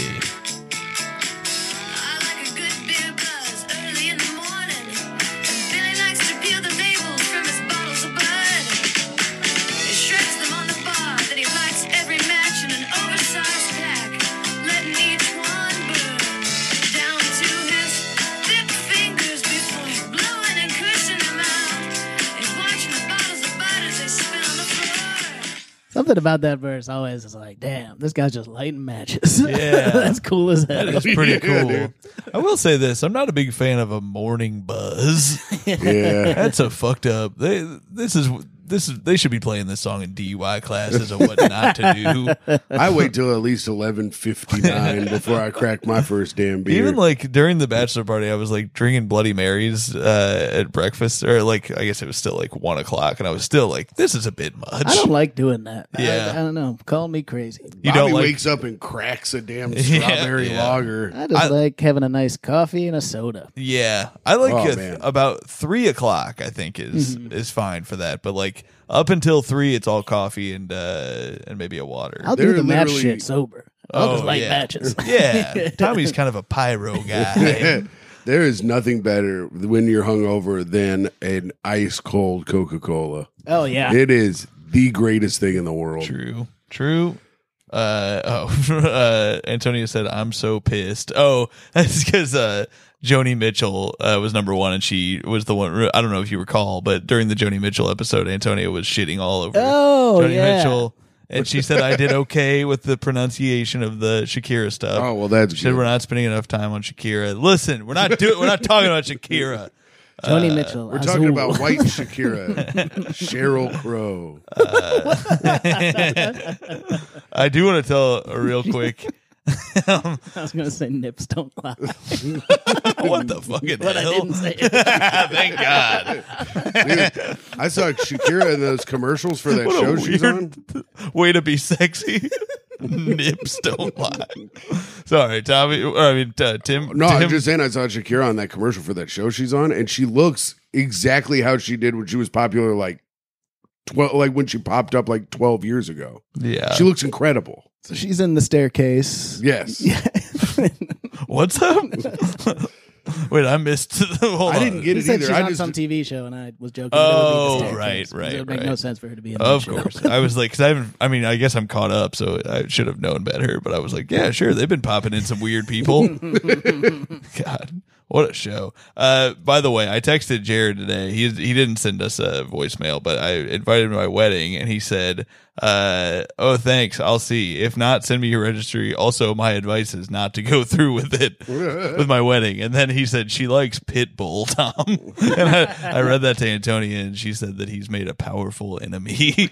Speaker 3: Something about that verse always is like, damn, this guy's just lighting matches.
Speaker 1: Yeah.
Speaker 3: That's cool as hell.
Speaker 1: That is pretty cool.
Speaker 2: dude.
Speaker 1: I will say this: I'm not a big fan of a morning buzz.
Speaker 2: Yeah.
Speaker 1: That's a fucked up. They, this is this is they should be playing this song in DUI classes of what not to do.
Speaker 2: I wait till at least eleven fifty nine before I crack my first damn beer.
Speaker 1: Even like during the bachelor party, I was like drinking Bloody Marys uh, at breakfast, or like I guess it was still like one o'clock, and I was still like, "This is a bit much."
Speaker 3: I don't like doing that.
Speaker 1: Yeah.
Speaker 3: I, don't know. Call me crazy.
Speaker 1: you
Speaker 2: Bobby
Speaker 1: don't like
Speaker 2: wakes up and cracks a damn strawberry
Speaker 1: yeah.
Speaker 2: lager.
Speaker 3: I just
Speaker 1: I-
Speaker 3: like having a nice coffee and a soda.
Speaker 1: Yeah, I like
Speaker 2: Oh,
Speaker 1: it
Speaker 2: man.
Speaker 1: about three o'clock. I think is
Speaker 3: Mm-hmm.
Speaker 1: is fine for that. But like up until three, it's all coffee and uh and maybe a water.
Speaker 3: I'll
Speaker 2: They're
Speaker 3: do the match
Speaker 2: literally-
Speaker 3: shit sober. I'll just
Speaker 1: Oh,
Speaker 3: like
Speaker 1: yeah.
Speaker 3: matches.
Speaker 1: yeah, Tommy's kind of a pyro guy.
Speaker 2: there is nothing better when you're hungover than an ice cold Coca Cola.
Speaker 3: Oh yeah.
Speaker 2: It is the greatest thing in the world.
Speaker 1: True, true. Uh oh, uh, Antonio said, "I'm so pissed." Oh, that's because uh, Joni Mitchell uh, was number one, and she was the one. I don't know if you recall, but during the Joni Mitchell episode, Antonio was shitting all over
Speaker 3: Oh,
Speaker 1: Joni
Speaker 3: yeah.
Speaker 1: Mitchell, and she said I did okay with the pronunciation of the Shakira stuff.
Speaker 2: Oh well, that's
Speaker 1: She said we're not spending enough time on Shakira. Listen, we're not doing. We're not talking about Shakira.
Speaker 3: Joni Mitchell.
Speaker 2: We're talking
Speaker 3: Azul.
Speaker 2: about white Shakira, Sheryl Crow.
Speaker 1: I do want to tell a real quick.
Speaker 3: I was going to say nips don't lie,
Speaker 1: what the fucking
Speaker 3: but I
Speaker 1: hell?
Speaker 3: didn't say it.
Speaker 1: Thank God.
Speaker 2: Dude, I saw Shakira in those commercials for that
Speaker 1: What
Speaker 2: show
Speaker 1: a
Speaker 2: she's
Speaker 1: weird
Speaker 2: on.
Speaker 1: way to be sexy. Nips don't lie. Sorry, Tommy. I mean, uh, Tim.
Speaker 2: No,
Speaker 1: Tim,
Speaker 2: I'm just saying I saw Shakira on that commercial for that show she's on, and she looks exactly how she did when she was popular, like twelve, like when she popped up like twelve years ago.
Speaker 1: Yeah.
Speaker 2: She looks incredible.
Speaker 3: So she's in the staircase.
Speaker 2: Yes, Yeah.
Speaker 1: What's up? Wait, I missed. Hold
Speaker 2: I didn't get
Speaker 3: He
Speaker 2: it
Speaker 3: said
Speaker 2: either.
Speaker 3: she's
Speaker 2: I
Speaker 3: on
Speaker 2: just
Speaker 3: some TV show, and I was joking.
Speaker 1: Oh,
Speaker 3: that it would be the
Speaker 1: right,
Speaker 3: staircase,
Speaker 1: right,
Speaker 3: It would make
Speaker 1: right.
Speaker 3: no sense for her to be in that
Speaker 1: Of
Speaker 3: show.
Speaker 1: course. I was like, because I haven't, I mean, I guess I'm caught up, so I should have known better, but I was like, yeah, sure. They've been popping in some weird people. God, what a show. Uh, by the way, I texted Jared today. He, he didn't send us a voicemail, but I invited him to my wedding and he said, uh, oh, thanks. I'll see. If not, send me your registry. Also, my advice is not to go through with it with my wedding. And then he said, she likes Pitbull, Tom. and I, I read that to Antonia and she said that he's made a powerful enemy.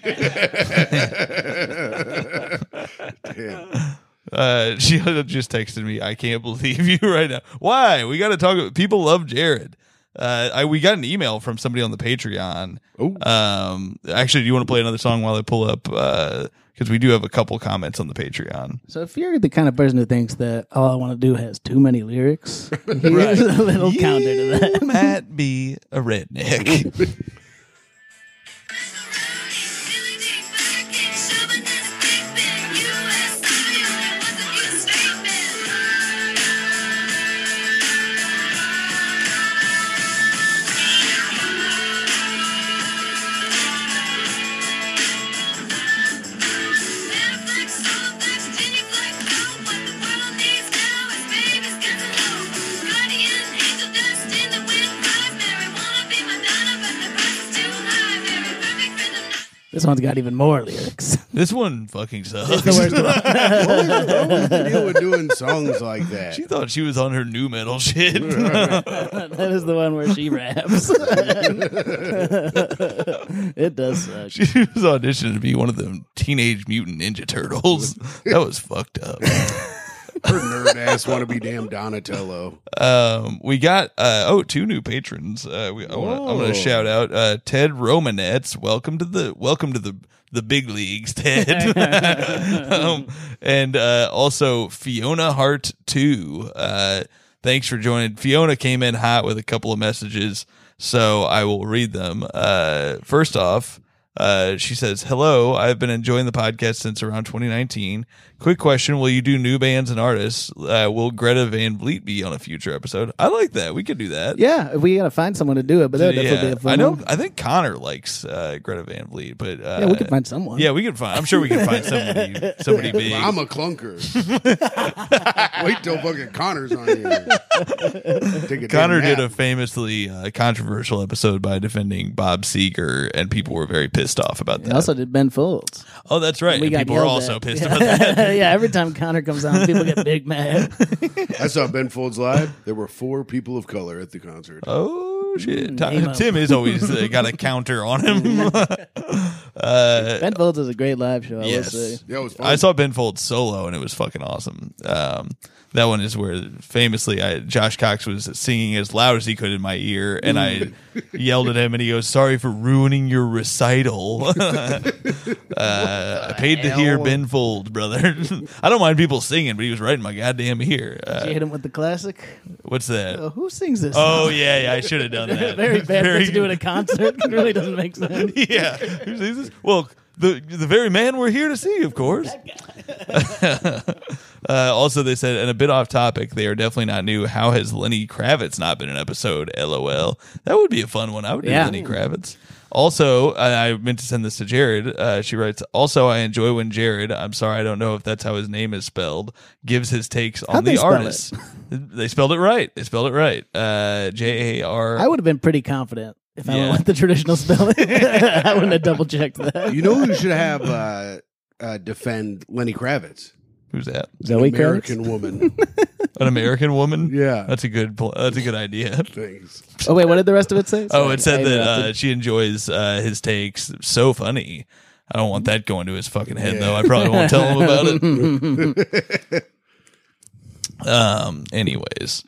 Speaker 2: Damn.
Speaker 1: Uh, she just texted me. I can't believe you right now. Why? We got to talk. People love Jared. Uh, I we got an email from somebody on the Patreon.
Speaker 2: Ooh.
Speaker 1: Um, actually, do you want to play another song while I pull up? Because we do have a couple comments on the Patreon.
Speaker 3: So if you're the kind of person who thinks that all I want to do has too many lyrics, here's a little counter to that.
Speaker 1: might be a redneck.
Speaker 5: This
Speaker 3: one's got even more lyrics.
Speaker 1: this one fucking sucks.
Speaker 3: It's the worst one.
Speaker 2: what was the deal with doing songs like that?
Speaker 1: She thought she was on her new metal shit.
Speaker 3: that is the one where she raps. it does suck.
Speaker 1: she was auditioning to be one of them teenage mutant ninja turtles. That was fucked up.
Speaker 2: Her nerd ass want to be damn Donatello.
Speaker 1: Um, we got uh oh two new patrons. Uh, we, I going to shout out uh Ted Romanets. Welcome to the welcome to the the big leagues, Ted. um, and uh, also Fiona Hart too. Uh, thanks for joining. Fiona came in hot with a couple of messages, so I will read them. Uh, first off. Uh, she says, "Hello, I've been enjoying the podcast since around 2019. Quick question: Will you do new bands and artists? Uh, will Greta Van Fleet be on a future episode? I like that. We could do that.
Speaker 3: Yeah, we gotta find someone to do it, but that would definitely be a fun
Speaker 1: I know.
Speaker 3: one.
Speaker 1: I think Connor likes uh, Greta Van Fleet, but uh,
Speaker 3: Yeah, we can find someone.
Speaker 1: Yeah, we can find. I'm sure we can find somebody. Somebody big.
Speaker 2: I'm a clunker. Wait till fucking Connor's on here. Take a damn
Speaker 1: Connor did a famously uh, controversial episode by defending Bob Seger, and people were very pissed off about that.
Speaker 3: also did Ben Folds.
Speaker 1: oh, that's right.
Speaker 3: We
Speaker 1: And
Speaker 3: got
Speaker 1: people were
Speaker 3: yelled
Speaker 1: also
Speaker 3: at.
Speaker 1: pissed
Speaker 3: yeah.
Speaker 1: about that.
Speaker 3: yeah, every time Connor comes on, people get big mad.
Speaker 2: I saw Ben Folds live. There were four people of color at the concert.
Speaker 1: Oh shit!
Speaker 3: Mm,
Speaker 1: Tom-
Speaker 3: name 'em.
Speaker 1: Tim is always uh, got a counter on him. uh,
Speaker 3: Ben Folds is a great live show. I
Speaker 1: yes,
Speaker 3: will say.
Speaker 2: Yeah, it was fun.
Speaker 1: I saw Ben Folds solo and it was fucking awesome. Um, that one is where famously I, Josh Cox was singing as loud as he could in my ear, and I yelled at him, and he goes, "Sorry for ruining your recital." uh, I paid to hear? Ben Folds, brother. I don't mind people singing, but he was right in my goddamn ear.
Speaker 3: Did you
Speaker 1: Uh,
Speaker 3: hit him with the classic?
Speaker 1: what's that?
Speaker 3: Oh, who sings this?
Speaker 1: Oh
Speaker 3: song?
Speaker 1: yeah, yeah. I should have done that.
Speaker 3: very bad thing to do it at a concert. It really doesn't make sense.
Speaker 1: yeah. Who sings this? Well, the the very man we're here to see, of course. uh, also, they said, and a bit off topic, they are definitely not new. How has Lenny Kravitz not been an episode? LOL. That would be a fun one. I would do
Speaker 3: Yeah.
Speaker 1: Lenny Kravitz. Also, I, I meant to send this to Jared. Uh, she writes, also, I enjoy when Jared, I'm sorry, I don't know if that's how his name is spelled, gives his takes on
Speaker 3: How'd they
Speaker 1: the
Speaker 3: spell
Speaker 1: artists. they spelled it right. They spelled it right. Uh, J A R.
Speaker 3: I would have been pretty confident if I
Speaker 1: Yeah.
Speaker 3: went the traditional spelling. I wouldn't have double checked that.
Speaker 2: You know who should have uh, uh, defend Lenny Kravitz?
Speaker 1: Who's that?
Speaker 3: Zoe
Speaker 2: American
Speaker 3: Kravitz?
Speaker 2: woman.
Speaker 1: An American woman?
Speaker 2: Yeah.
Speaker 1: That's a good. pl- That's a good idea.
Speaker 2: Thanks.
Speaker 3: Oh wait, what did the rest of it say?
Speaker 1: Oh,
Speaker 3: Sorry,
Speaker 1: it said
Speaker 3: I
Speaker 1: that
Speaker 3: interrupted.
Speaker 1: uh, she enjoys uh, his takes. So funny. I don't want that going to his fucking head
Speaker 2: Yeah.
Speaker 1: though. I probably won't tell him about it. um. Anyways,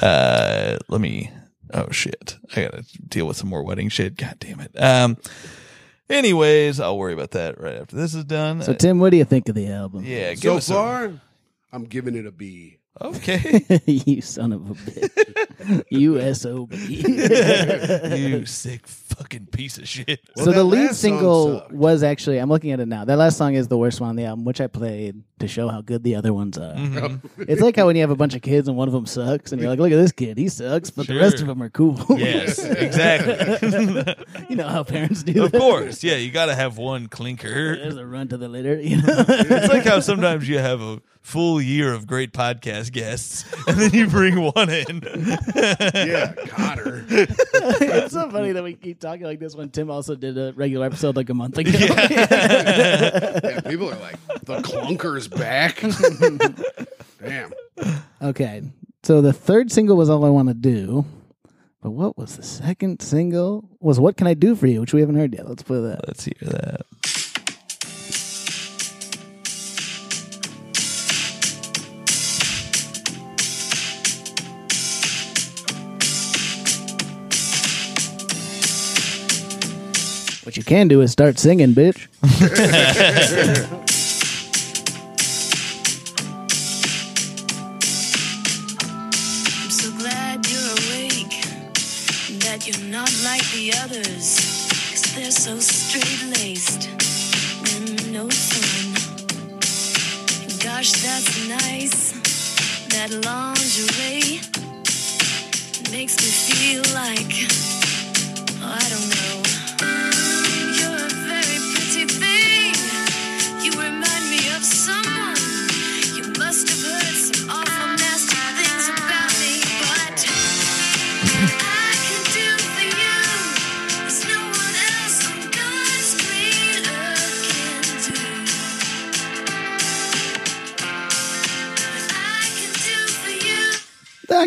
Speaker 1: uh, let me. Oh shit! I gotta deal with some more wedding shit. God damn it. Um. Anyways, I'll worry about that right after this is done.
Speaker 3: So Tim, what do you think of the album?
Speaker 1: yeah. Give
Speaker 2: So far, I'm giving it a B.
Speaker 1: okay.
Speaker 3: you son of a bitch. you SOB.
Speaker 1: you sick fucking piece of shit.
Speaker 2: Well,
Speaker 3: so the lead single
Speaker 2: sucked.
Speaker 3: was actually I'm looking at it now. That last song is the worst one on the album, which I played to show how good the other ones are.
Speaker 1: Mm-hmm.
Speaker 3: It's like how when you have a bunch of kids and one of them sucks, and you're like, "Look at this kid, he sucks," but the rest
Speaker 1: Sure.
Speaker 3: of them are cool.
Speaker 1: Yes, exactly.
Speaker 3: you know how parents do.
Speaker 1: of
Speaker 3: that.
Speaker 1: course. Yeah, you got to have one clinker.
Speaker 3: There's a run to the litter. You know,
Speaker 1: It's like how sometimes you have a full year of great podcast guests and then you bring one in.
Speaker 2: Yeah, Cotter.
Speaker 3: it's so funny that we keep talking like this when Tim also did a regular episode like a month ago.
Speaker 2: Yeah, people are like, the clunker's back. Damn.
Speaker 3: Okay. So the third single was All I Want to Do. But what was the second single? Was What Can I Do For You, which we haven't heard yet. Let's play that.
Speaker 1: Let's hear that.
Speaker 3: What you can do is start singing, bitch.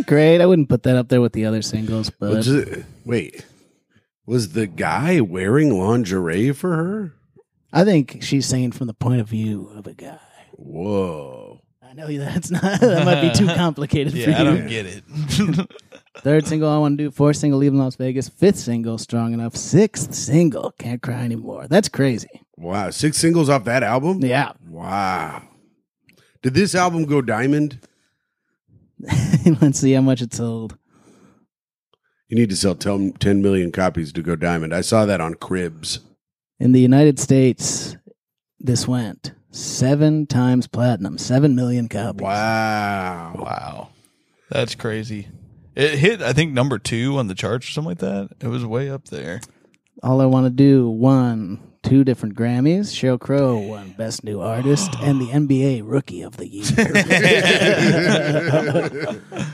Speaker 3: great. I wouldn't put that up there with the other singles, but
Speaker 2: Was it, wait, was the guy wearing lingerie for her?
Speaker 3: I think she's singing from the point of view of a guy.
Speaker 2: Whoa.
Speaker 3: I know that's not that might be too complicated for
Speaker 1: Yeah, I
Speaker 3: you.
Speaker 1: don't get it.
Speaker 3: Third single, I want to do. Fourth single, leaving Las Vegas. Fifth single, strong enough. Sixth single, can't cry anymore. That's crazy.
Speaker 2: Wow. Six singles off that album?
Speaker 3: Yeah.
Speaker 2: Wow. Did this album go diamond?
Speaker 3: Let's see how much it sold.
Speaker 2: You need to sell 10 10 million copies to go diamond. I saw that on Cribs.
Speaker 3: In the United States, this went seven times platinum, seven million copies.
Speaker 2: Wow.
Speaker 1: wow. That's crazy. It hit, I think, number two on the charts or something like that. It was way up there.
Speaker 3: All I want to do won two different Grammys. Sheryl Crow won Best New Artist and the NBA Rookie of the Year.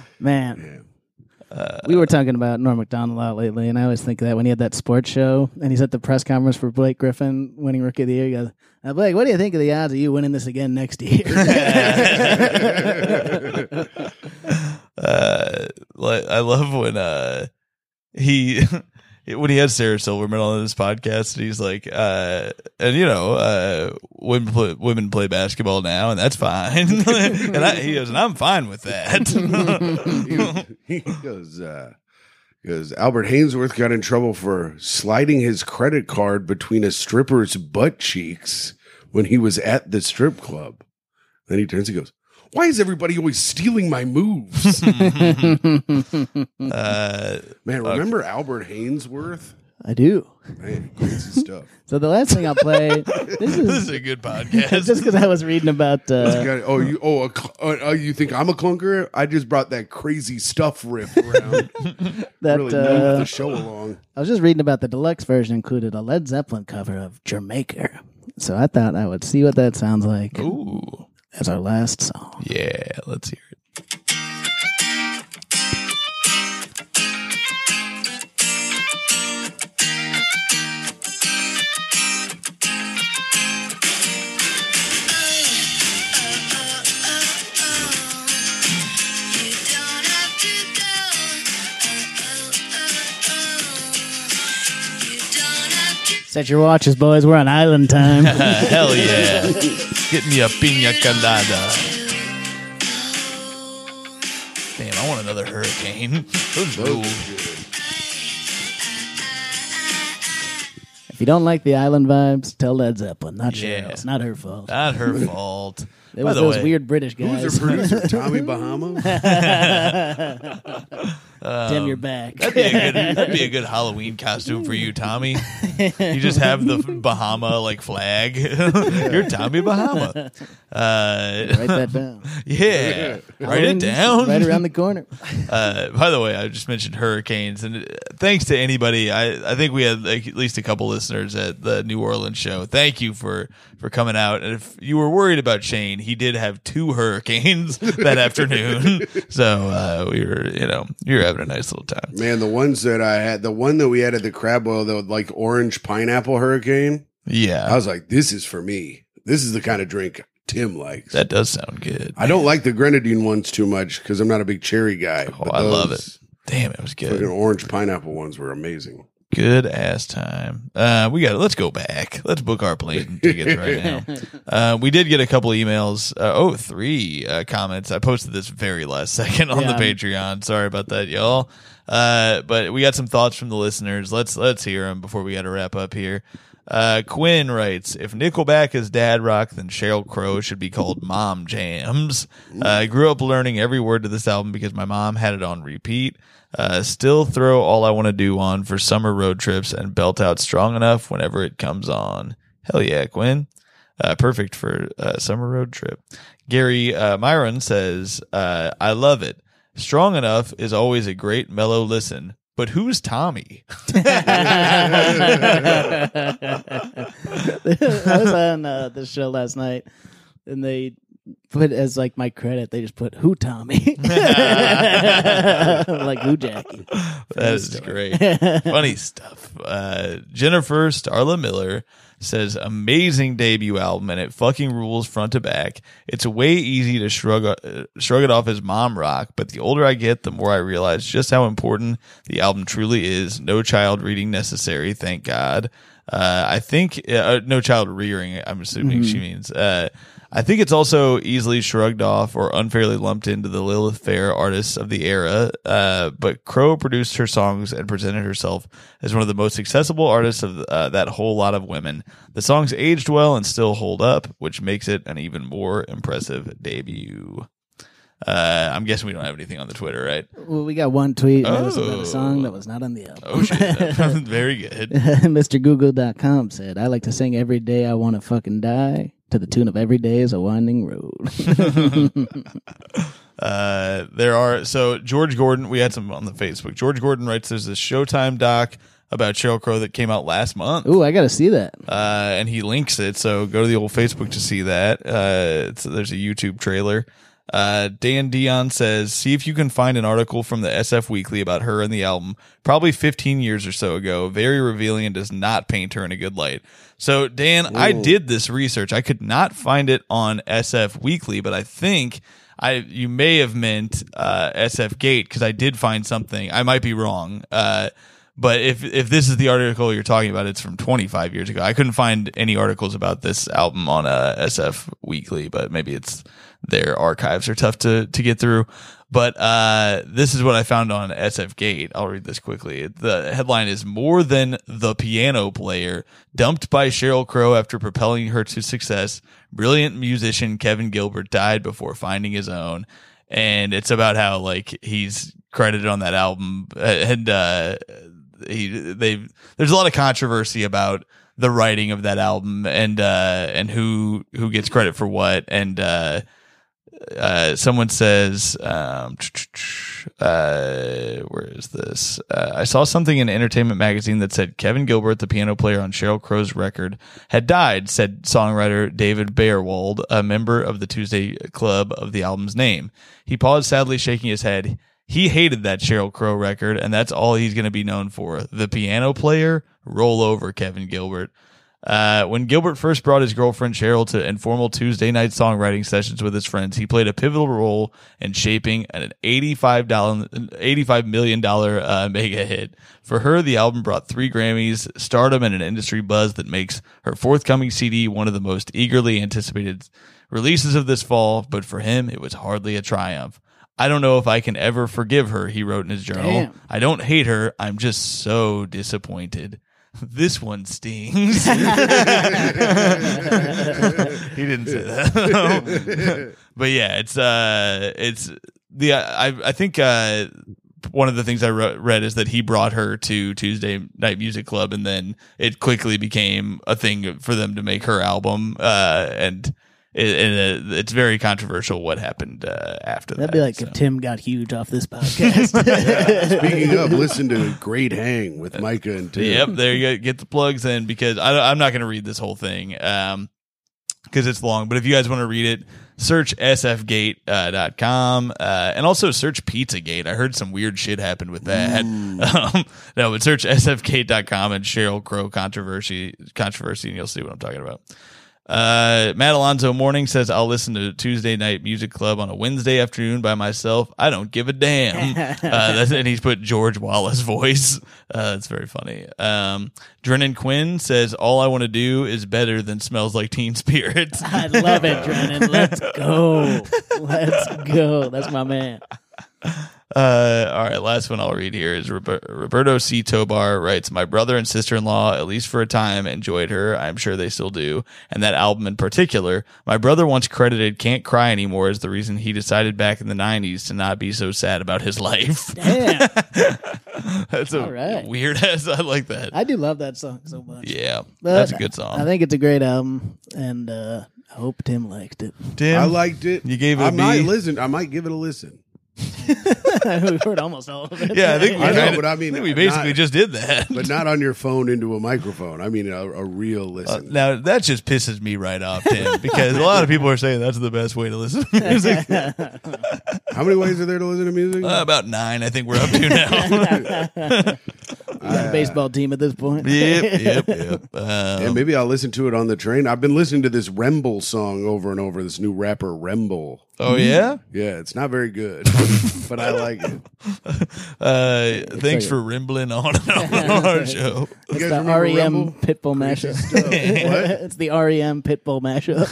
Speaker 3: Man. we were talking about Norm MacDonald a lot lately, and I always think of that when he had that sports show and he's at the press conference for Blake Griffin winning Rookie of the Year. He goes, now, Blake, what do you think of the odds of you winning this again next year?
Speaker 1: Uh, I love when uh, he when he had Sarah Silverman on this podcast, and he's like, uh, and you know, uh, women play, women play basketball now, and that's fine. and I, he goes, and I'm fine with that.
Speaker 2: he, he goes, uh, because Albert Haynesworth got in trouble for sliding his credit card between a stripper's butt cheeks when he was at the strip club. Then he turns and goes, Why is everybody always stealing my moves?
Speaker 1: uh,
Speaker 2: Man, remember Albert Haynesworth?
Speaker 3: I do.
Speaker 2: Man, crazy stuff.
Speaker 3: So the last thing I'll play. This
Speaker 1: this
Speaker 3: is
Speaker 1: is a good podcast.
Speaker 3: just because I was reading about. Uh,
Speaker 2: Got- oh, you oh, a, cl- uh, uh, you think I'm a clunker? I just brought that crazy stuff riff around.
Speaker 3: that
Speaker 2: really moved
Speaker 3: uh,
Speaker 2: the show along.
Speaker 3: I was just reading about the deluxe version included a Led Zeppelin cover of Jamaica. So I thought I would see what that sounds like
Speaker 1: Ooh,
Speaker 3: as our last song.
Speaker 1: yeah, let's hear it.
Speaker 3: Set your watches, boys. We're on island time.
Speaker 1: Hell yeah, get me a pina colada. Damn, I want another hurricane. Those rule.
Speaker 3: if you don't like the island vibes, tell Led Zeppelin. Not
Speaker 1: Yeah.
Speaker 3: Sheryl. It's not her fault.
Speaker 1: Not her fault.
Speaker 3: It
Speaker 1: By
Speaker 3: was
Speaker 1: the
Speaker 3: those
Speaker 1: way,
Speaker 3: weird British guys.
Speaker 2: Who's their producer? Tommy Bahama?
Speaker 3: Tim, you're back.
Speaker 1: That'd be, a good, that'd be a good Halloween costume for you, Tommy. You just have the Bahama like flag. You're Tommy Bahama. Uh,
Speaker 3: Write that down.
Speaker 1: yeah, write it down.
Speaker 3: Right around the corner.
Speaker 1: Uh, by the way, I just mentioned hurricanes, and uh, thanks to anybody, I, I think we had like at least a couple listeners at the New Orleans show. Thank you for for coming out. And if you were worried about Shane, he did have two hurricanes that afternoon, so uh, we were, you know, you're having a nice little time.
Speaker 2: Man, the ones that I had, the one that we had at the crab boil, the like orange pineapple hurricane,
Speaker 1: Yeah.
Speaker 2: I was like, this is for me. This is the kind of drink Tim likes.
Speaker 1: that does sound good.
Speaker 2: I don't like the grenadine ones too much because I'm not a big cherry guy.
Speaker 1: Oh,
Speaker 2: but
Speaker 1: I love it. Damn, it was
Speaker 2: Fucking
Speaker 1: good.
Speaker 2: orange pineapple ones were amazing.
Speaker 1: Good ass time. Uh, we got to Let's go back. Let's book our plane tickets right now. Uh, we did get a couple emails. Uh, oh, three uh, comments. I posted this very last second on
Speaker 3: Yeah.
Speaker 1: the Patreon. Sorry about that, y'all. Uh, but we got some thoughts from the listeners. Let's let's hear them before we got to wrap up here. Uh, Quinn writes, if Nickelback is dad rock, then Sheryl Crow should be called Mom Jams. Uh, I grew up learning every word to this album because my mom had it on repeat. Uh, still throw all I want to do on for summer road trips and belt out strong enough whenever it comes on. Hell yeah, Quinn. Uh, perfect for a summer road trip. Gary uh, Myron says, uh, I love it. Strong enough is always a great mellow listen. But who's Tommy?
Speaker 3: I was on uh, this show last night, and they put as like my credit. They just put "Who Tommy," like "Who Jackie."
Speaker 1: That is great. Funny stuff. Uh, Jennifer Starla Miller says, amazing debut album and it fucking rules front to back. It's way easy to shrug, uh, shrug it off as mom rock, but the older I get, the more I realize just how important the album truly is. No child reading necessary, thank God. Uh, I think, uh, no child rearing, I'm assuming she means. Uh, I think it's also easily shrugged off or unfairly lumped into the Lilith Fair artists of the era. Uh, but Crow produced her songs and presented herself as one of the most accessible artists of uh, that whole lot of women. The songs aged well and still hold up, which makes it an even more impressive debut. Uh, I'm guessing we don't have anything on the Twitter, right?
Speaker 3: Well, we got one tweet that was about
Speaker 1: Oh.
Speaker 3: a song that was not on the album.
Speaker 1: Oh shit! Very good.
Speaker 3: MrGoogle.com said, I like to sing Every Day I Want to Fucking Die to the tune of Every Day is a Winding Road.
Speaker 1: Uh, there are so George Gordon. We had some on the Facebook. George Gordon writes, "There's this Showtime doc about Sheryl Crow that came out last month."
Speaker 3: Ooh, I got to see that.
Speaker 1: uh, and he links it. So go to the old Facebook to see that. Uh, there's a YouTube trailer. Uh, Dan Dion says, see if you can find an article from the SF Weekly about her and the album, probably 15 years or so ago. Very revealing and does not paint her in a good light. So Dan, I did this research. I could not find it on SF Weekly, but I think I you may have meant uh, SF Gate because I did find something. I might be wrong. Uh, but if if this is the article you're talking about, it's from 25 years ago. I couldn't find any articles about this album on uh, SF Weekly, but maybe it's their archives are tough to to get through. But uh, this is what I found on SF Gate. I'll read this quickly. The headline is "More Than the Piano Player." Dumped by Sheryl Crow after propelling her to success, brilliant musician Kevin Gilbert died before finding his own. And it's about how like he's credited on that album, uh, and uh, he they there's a lot of controversy about the writing of that album and uh and who who gets credit for what and uh someone says um uh where is this uh, i saw something in entertainment magazine that said kevin gilbert the piano player on sheryl crow's record had died said songwriter david Baerwald, a member of the tuesday club of the album's name he paused sadly shaking his head he hated that Sheryl Crow record, and that's all he's going to be known for. The piano player, roll over Kevin Gilbert. Uh, when Gilbert first brought his girlfriend Sheryl to informal Tuesday night songwriting sessions with his friends, he played a pivotal role in shaping an $85, $85 million uh, mega hit. For her, the album brought three Grammys, stardom, and an industry buzz that makes her forthcoming CD one of the most eagerly anticipated releases of this fall, but for him, it was hardly a triumph. I don't know if I can ever forgive her, he wrote in his journal.
Speaker 3: Damn.
Speaker 1: I don't hate her. I'm just so disappointed. This one stings. he didn't say that. but yeah, it's uh it's the I I think uh one of the things I wrote, read is that he brought her to Tuesday Night Music Club, and then it quickly became a thing for them to make her album. Uh, and it, and uh, it's very controversial what happened uh, after
Speaker 3: That'd
Speaker 1: that.
Speaker 3: be like
Speaker 1: so.
Speaker 3: if Tim got huge off this podcast.
Speaker 2: Speaking of, listen to Great Hang with Micah and Tim.
Speaker 1: Yep, there you go. Get the plugs in because I, I'm not going to read this whole thing um because it's long. But if you guys want to read it, search sfgate.com uh, uh, and also search Pizzagate. I heard some weird shit happened with that. Um, no, but search sfgate.com and Sheryl Crow controversy controversy, and you'll see what I'm talking about. Uh, Matt Alonso Morning says, I'll listen to Tuesday Night Music Club on a Wednesday afternoon by myself. I don't give a damn. uh, and he's put George Wallace voice. Uh, that's very funny. Um, Drennan Quinn says, All I want to do is better than smells like teen spirit.
Speaker 3: I love it, Drennan. Let's go. Let's go. That's my man.
Speaker 1: Uh, all right, last one I'll read here is Roberto C. Tobar writes, My brother and sister in law, at least for a time, enjoyed her. I'm sure they still do. And that album in particular, my brother once credited Can't Cry Anymore as the reason he decided back in the 90s to not be so sad about his life.
Speaker 3: Damn.
Speaker 1: That's a
Speaker 3: All right.
Speaker 1: weird ass. I like that.
Speaker 3: I do love that song so much.
Speaker 1: yeah,
Speaker 3: But
Speaker 1: that's a good song.
Speaker 3: I think it's a great album, and uh, I hope Tim liked it.
Speaker 1: Tim,
Speaker 2: I liked it.
Speaker 1: You gave it a
Speaker 2: I might
Speaker 1: B?
Speaker 2: listen. I might give it a listen.
Speaker 3: We've heard almost all of it.
Speaker 1: yeah, I think we
Speaker 2: I know,
Speaker 1: kinda-
Speaker 2: but I mean,
Speaker 1: think we basically
Speaker 2: not-
Speaker 1: just did that.
Speaker 2: But not on your phone into a microphone. I mean, a, a real
Speaker 1: Uh,
Speaker 2: listen.
Speaker 1: now that just pisses me right off, Tim, because a lot of people are saying that's the best way to listen to music.
Speaker 2: How many ways are there to listen to music?
Speaker 1: Uh, about nine, I think we're up to now.
Speaker 3: You got a baseball team at this point.
Speaker 1: yep, yep, yep. Um,
Speaker 2: yeah, maybe I'll listen to it on the train. I've been listening to this Remble song over and over. This new rapper Remble.
Speaker 1: Oh yeah.
Speaker 2: Yeah, it's not very good, but I like it.
Speaker 1: Uh, thanks for rimbling on on on our show.
Speaker 2: You
Speaker 3: It's
Speaker 2: guys
Speaker 3: the
Speaker 2: remember
Speaker 3: REM
Speaker 2: Remble?
Speaker 3: Pitbull mashup.
Speaker 2: what?
Speaker 3: it's the REM Pitbull mashup.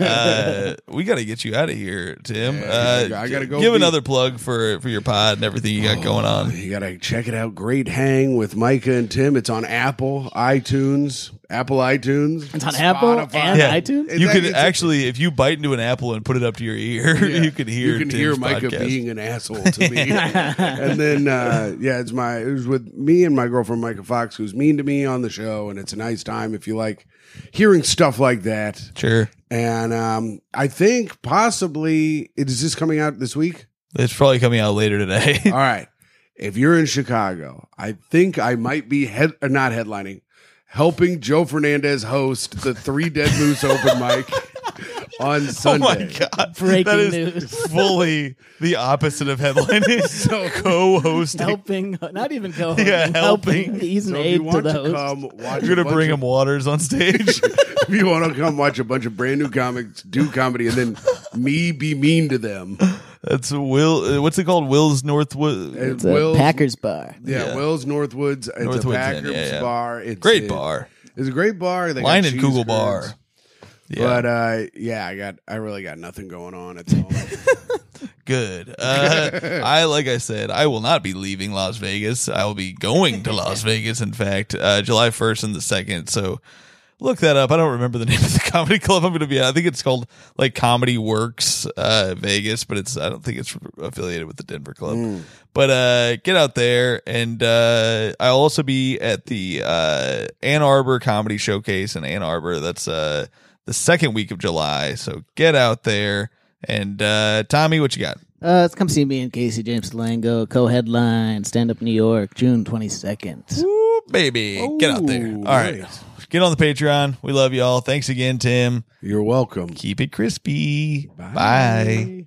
Speaker 1: Uh, we got to get you out of here, Tim.
Speaker 2: Yeah,
Speaker 1: uh,
Speaker 2: I gotta go
Speaker 1: Give
Speaker 2: be-
Speaker 1: another plug for for your pod and everything you got going on.
Speaker 2: You gotta check it out. Great hang with Micah and Tim. It's on Apple, iTunes, Apple iTunes.
Speaker 3: It's on Apple and
Speaker 1: Yeah.
Speaker 3: iTunes.
Speaker 2: It's
Speaker 1: you could
Speaker 2: it's-
Speaker 1: actually, if you bite into an apple and put it up to your ear,
Speaker 2: Yeah.
Speaker 1: you could hear
Speaker 2: you can
Speaker 1: Tim's
Speaker 2: hear Micah
Speaker 1: podcast.
Speaker 2: being an asshole to me. and then uh, yeah, it's my it was with me and my girlfriend Micah Fox, who's mean to me on the show, and it's a nice time if you like hearing stuff like that.
Speaker 1: Sure,
Speaker 2: And um, I think possibly is this coming out this week?
Speaker 1: it's probably coming out later today.
Speaker 2: All right. If you're in Chicago, I think I might be head uh, not headlining, helping Joe Fernandez host the Three Dead Moose open mic on Sunday.
Speaker 1: Oh
Speaker 2: Sunday.
Speaker 1: my god!
Speaker 3: Breaking
Speaker 1: that is
Speaker 3: news.
Speaker 1: fully the opposite of headlining. co-hosting.
Speaker 3: helping, not even co-hosting,
Speaker 1: Yeah, helping.
Speaker 3: helping. He's an
Speaker 2: So if
Speaker 3: aid
Speaker 2: you
Speaker 3: to
Speaker 2: want
Speaker 3: the
Speaker 2: to
Speaker 3: host.
Speaker 2: come watch,
Speaker 1: You're gonna bring
Speaker 2: of-
Speaker 1: him waters on stage.
Speaker 2: if you want to come watch a bunch of brand new comics do comedy and then me be mean to them.
Speaker 1: That's Will. uh, What's it called? Will's Northwood.
Speaker 3: It's a
Speaker 2: Will's-
Speaker 3: Packers bar.
Speaker 2: Yeah,
Speaker 1: Yeah.
Speaker 2: Will's Northwoods. It's
Speaker 1: Northwoods
Speaker 2: a
Speaker 1: Inn,
Speaker 2: Packers
Speaker 1: yeah, yeah.
Speaker 2: bar. It's
Speaker 1: Great
Speaker 2: a-
Speaker 1: bar.
Speaker 2: It's a great bar. They got
Speaker 1: Line and
Speaker 2: cheese
Speaker 1: Kugel
Speaker 2: curds.
Speaker 1: bar. Yeah.
Speaker 2: But uh, yeah, I got. I really got nothing going on at the moment.
Speaker 1: Good. Uh, I like I said, I will not be leaving Las Vegas. I will be going to Las Vegas. In fact, uh, July first and the second. So look that up. I don't remember the name of the comedy club I'm going to be at. I think it's called like Comedy Works uh, Vegas, but it's I don't think it's affiliated with the Denver club. But uh, get out there, and uh, I'll also be at the uh, Ann Arbor Comedy Showcase in Ann Arbor. That's uh, the second week of July. So get out there. And uh, Tommy, what you got?
Speaker 3: Uh, let's come see me and Casey James Lango, co-headline, stand up New York, June twenty second.
Speaker 1: Ooh, baby, get out there. All right,
Speaker 2: nice.
Speaker 1: get on the Patreon. We love y'all. Thanks again, Tim.
Speaker 2: You're welcome.
Speaker 1: Keep it crispy. Bye.